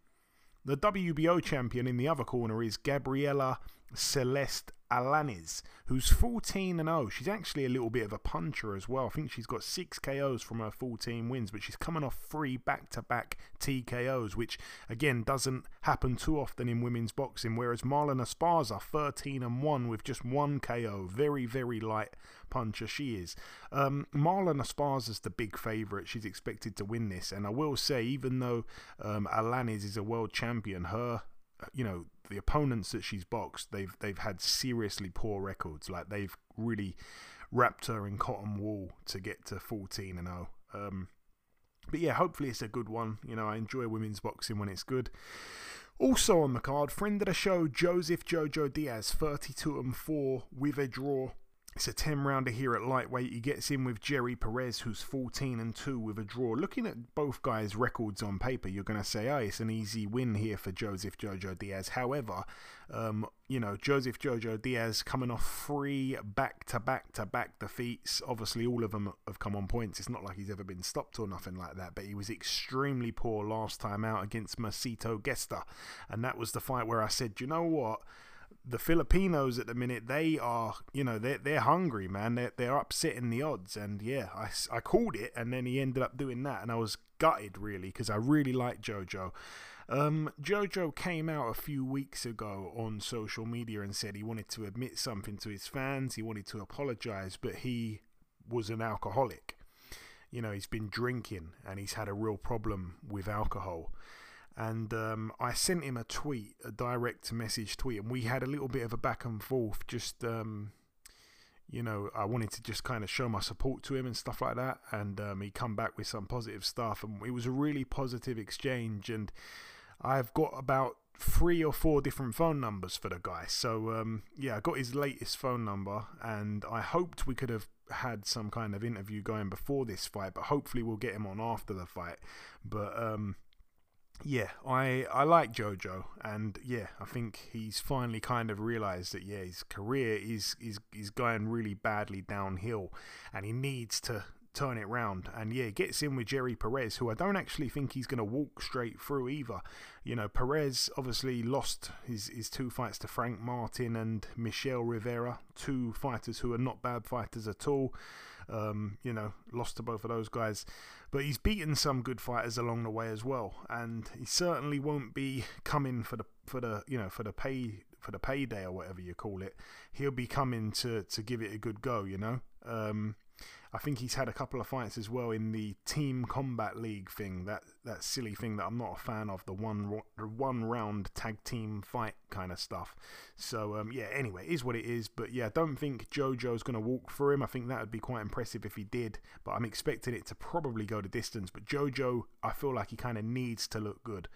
the WBO champion in the other corner is Gabriela Celeste Alanis, who's 14 and 0. She's actually a little bit of a puncher as well. I think she's got 6 KOs from her 14 wins, but she's coming off three back to back TKOs, which again doesn't happen too often in women's boxing. Whereas Marlen Esparza, 13 and 1 with just one KO. Very, very light puncher she is. Um, Marlen Esparza's the big favourite. She's expected to win this. And I will say, even though um, Alanis is a world champion, her you know the opponents that she's boxed, they've they've had seriously poor records. Like they've really wrapped her in cotton wool to get to 14 and 0. Um, but yeah, hopefully it's a good one. You know, I enjoy women's boxing when it's good. Also on the card, friend of the show, Joseph Jojo Diaz, 32 and 4 with a draw it's a 10 rounder here at lightweight. He gets in with Jerry Perez, who's 14 and 2 with a draw. Looking at both guys' records on paper, you're going to say, oh, it's an easy win here for Joseph Jojo Diaz. However, um, you know, Joseph Jojo Diaz coming off three back to back to back defeats. Obviously, all of them have come on points. It's not like he's ever been stopped or nothing like that, but he was extremely poor last time out against Mercito Gesta. And that was the fight where I said, you know what? The Filipinos at the minute, they are, you know, they're, they're hungry, man. They're, they're upsetting the odds. And yeah, I, I called it, and then he ended up doing that. And I was gutted, really, because I really like JoJo. Um, JoJo came out a few weeks ago on social media and said he wanted to admit something to his fans. He wanted to apologize, but he was an alcoholic. You know, he's been drinking and he's had a real problem with alcohol and um, I sent him a tweet, a direct message tweet, and we had a little bit of a back and forth. Just um, you know, I wanted to just kind of show my support to him and stuff like that, and um, he come back with some positive stuff, and it was a really positive exchange. And I've got about three or four different phone numbers for the guy. So um, yeah, I got his latest phone number, and I hoped we could have had some kind of interview going before this fight, but hopefully we'll get him on after the fight. But um, yeah, I I like Jojo, and yeah, I think he's finally kind of realised that yeah, his career is is is going really badly downhill, and he needs to turn it round. And yeah, gets in with Jerry Perez, who I don't actually think he's going to walk straight through either. You know, Perez obviously lost his, his two fights to Frank Martin and Michel Rivera, two fighters who are not bad fighters at all. Um, you know, lost to both of those guys. But he's beaten some good fighters along the way as well, and he certainly won't be coming for the for the you know for the pay for the payday or whatever you call it. He'll be coming to to give it a good go. You know. Um, I think he's had a couple of fights as well in the Team Combat League thing, that that silly thing that I'm not a fan of, the one one round tag team fight kind of stuff. So um, yeah, anyway, is what it is. But yeah, don't think JoJo's going to walk through him. I think that would be quite impressive if he did. But I'm expecting it to probably go the distance. But JoJo, I feel like he kind of needs to look good.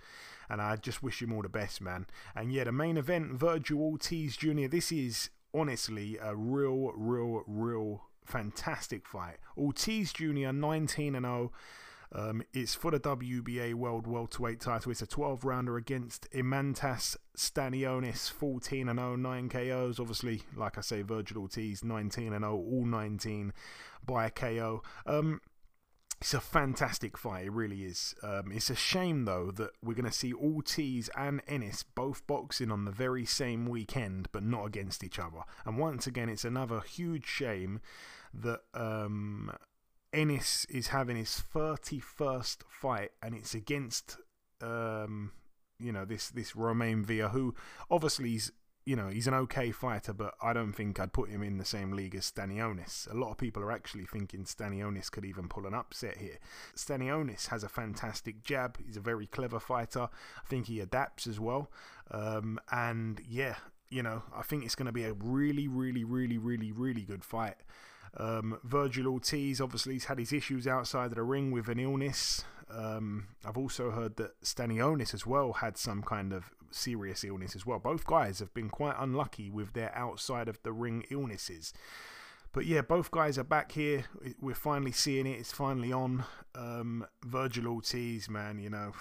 And I just wish him all the best, man. And yeah, the main event, Vergil Ortiz Jr. This is honestly a real, real, real fantastic fight. Ortiz Jr. 19 and 0. Um, it's for the WBA World Welterweight title. It's a 12 rounder against Imantas Stanionis, 14 and 0, 9 KOs. Obviously, like I say, Vergil Ortiz 19 and 0, all 19 by a KO. Um, it's a fantastic fight, it really is. Um, it's a shame, though, that we're going to see Ortiz and Ennis both boxing on the very same weekend, but not against each other. And once again, it's another huge shame that um, Ennis is having his 31st fight, and it's against, um, you know, this, this Roman Villa, who obviously is you know, he's an okay fighter, but I don't think I'd put him in the same league as Stanionis. A lot of people are actually thinking Stanionis could even pull an upset here. Stanionis has a fantastic jab. He's a very clever fighter. I think he adapts as well. Um, and yeah, you know, I think it's going to be a really, really, really, really, really good fight. Um, Vergil Ortiz obviously has had his issues outside of the ring with an illness. Um, I've also heard that Stanionis as well had some kind of serious illness as well. Both guys have been quite unlucky with their outside of the ring illnesses. But yeah, both guys are back here. We're finally seeing it. It's finally on. Um, Vergil Ortiz, man, you know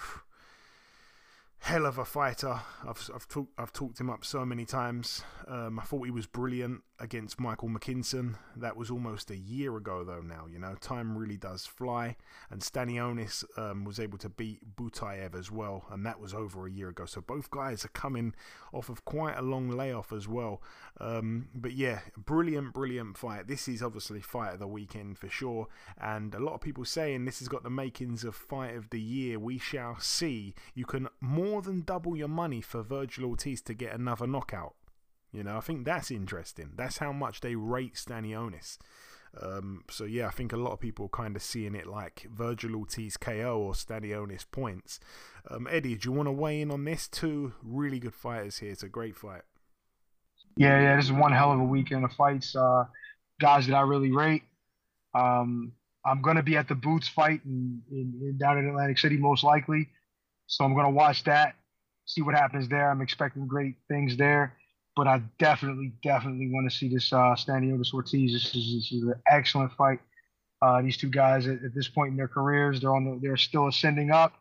hell of a fighter. I've I've, talk, I've talked him up so many times. Um, I thought he was brilliant against Michael McKinson. That was almost a year ago, though. Now you know time really does fly. And Stanionis um, was able to beat Butayev as well, and that was over a year ago. So both guys are coming off of quite a long layoff as well. Um, but yeah, brilliant, brilliant fight. This is obviously fight of the weekend for sure. And a lot of people saying this has got the makings of fight of the year. We shall see. You can more than double your money for Vergil Ortiz to get another knockout. You know, I think that's interesting. That's how much they rate Stanionis. Um, so yeah, I think a lot of people kind of seeing it like Vergil Ortiz KO or Stanionis points. Um, Eddie, do you want to weigh in on this? Two really good fighters here. It's a great fight. Yeah, yeah, this is one hell of a weekend of fights. Uh, guys that I really rate. Um, I'm gonna be at the Boots fight in, in, in, down in Atlantic City most likely, so I'm gonna watch that, see what happens there. I'm expecting great things there but I definitely, definitely want to see this uh, Stanionis Ortiz. This is, this is an excellent fight. Uh, these two guys at, at, this point in their careers, they're on, the, they're still ascending up,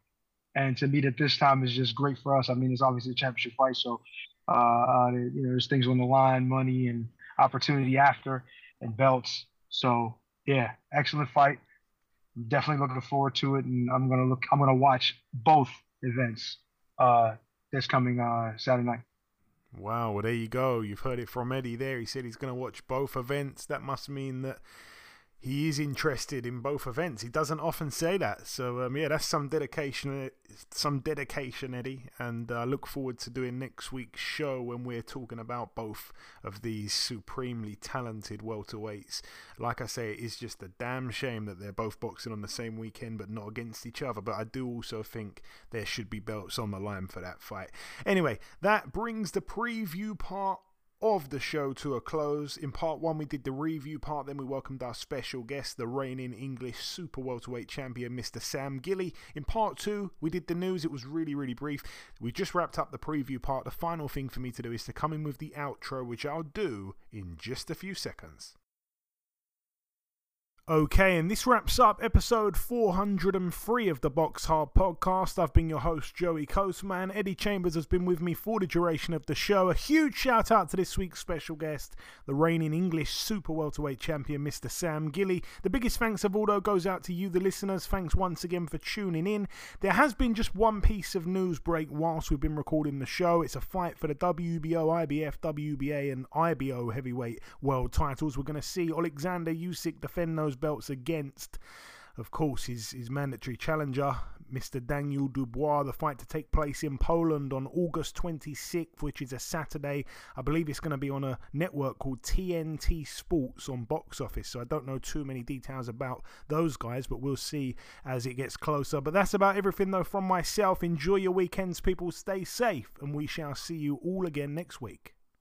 and to meet at this time is just great for us. I mean, it's obviously a championship fight, so uh, uh you know, there's things on the line, money and opportunity after, and belts. So yeah, excellent fight. I'm definitely looking forward to it, and I'm gonna look. I'm gonna watch both events uh, this coming uh, Saturday night. Wow, well, there you go. You've heard it from Eddie there. He said he's going to watch both events. That must mean that he is interested in both events. He doesn't often say that, so um, yeah, that's some dedication, some dedication, Eddie. And I uh, look forward to doing next week's show when we're talking about both of these supremely talented welterweights. Like I say, it is just a damn shame that they're both boxing on the same weekend, but not against each other. But I do also think there should be belts on the line for that fight. Anyway, that brings the preview part of the show to a close. In part one, we did the review part, then we welcomed our special guest, the reigning English super welterweight champion, Mr. Sam Gilley. In part two, we did the news. It was really, really brief. We just wrapped up the preview part. The final thing for me to do is to come in with the outro, which I'll do in just a few seconds. Okay, and this wraps up episode 403 of the BoxHard podcast. I've been your host, Joey Coastman. Eddie Chambers has been with me for the duration of the show. A huge shout out to this week's special guest, the reigning English super welterweight champion, Mr. Sam Gilley. The biggest thanks of all, though, goes out to you, the listeners. Thanks once again for tuning in. There has been just one piece of news break whilst we've been recording the show. It's a fight for the WBO, IBF, WBA, and IBO heavyweight world titles. We're going to see Alexander Usyk defend those belts against, of course, his, his mandatory challenger, Mr. Daniel Dubois. The fight to take place in Poland on August 26th, which is a Saturday. I believe it's going to be on a network called TNT Sports on box office. So I don't know too many details about those guys, but we'll see as it gets closer. But that's about everything, though, from myself. Enjoy your weekends, people. Stay safe, and we shall see you all again next week.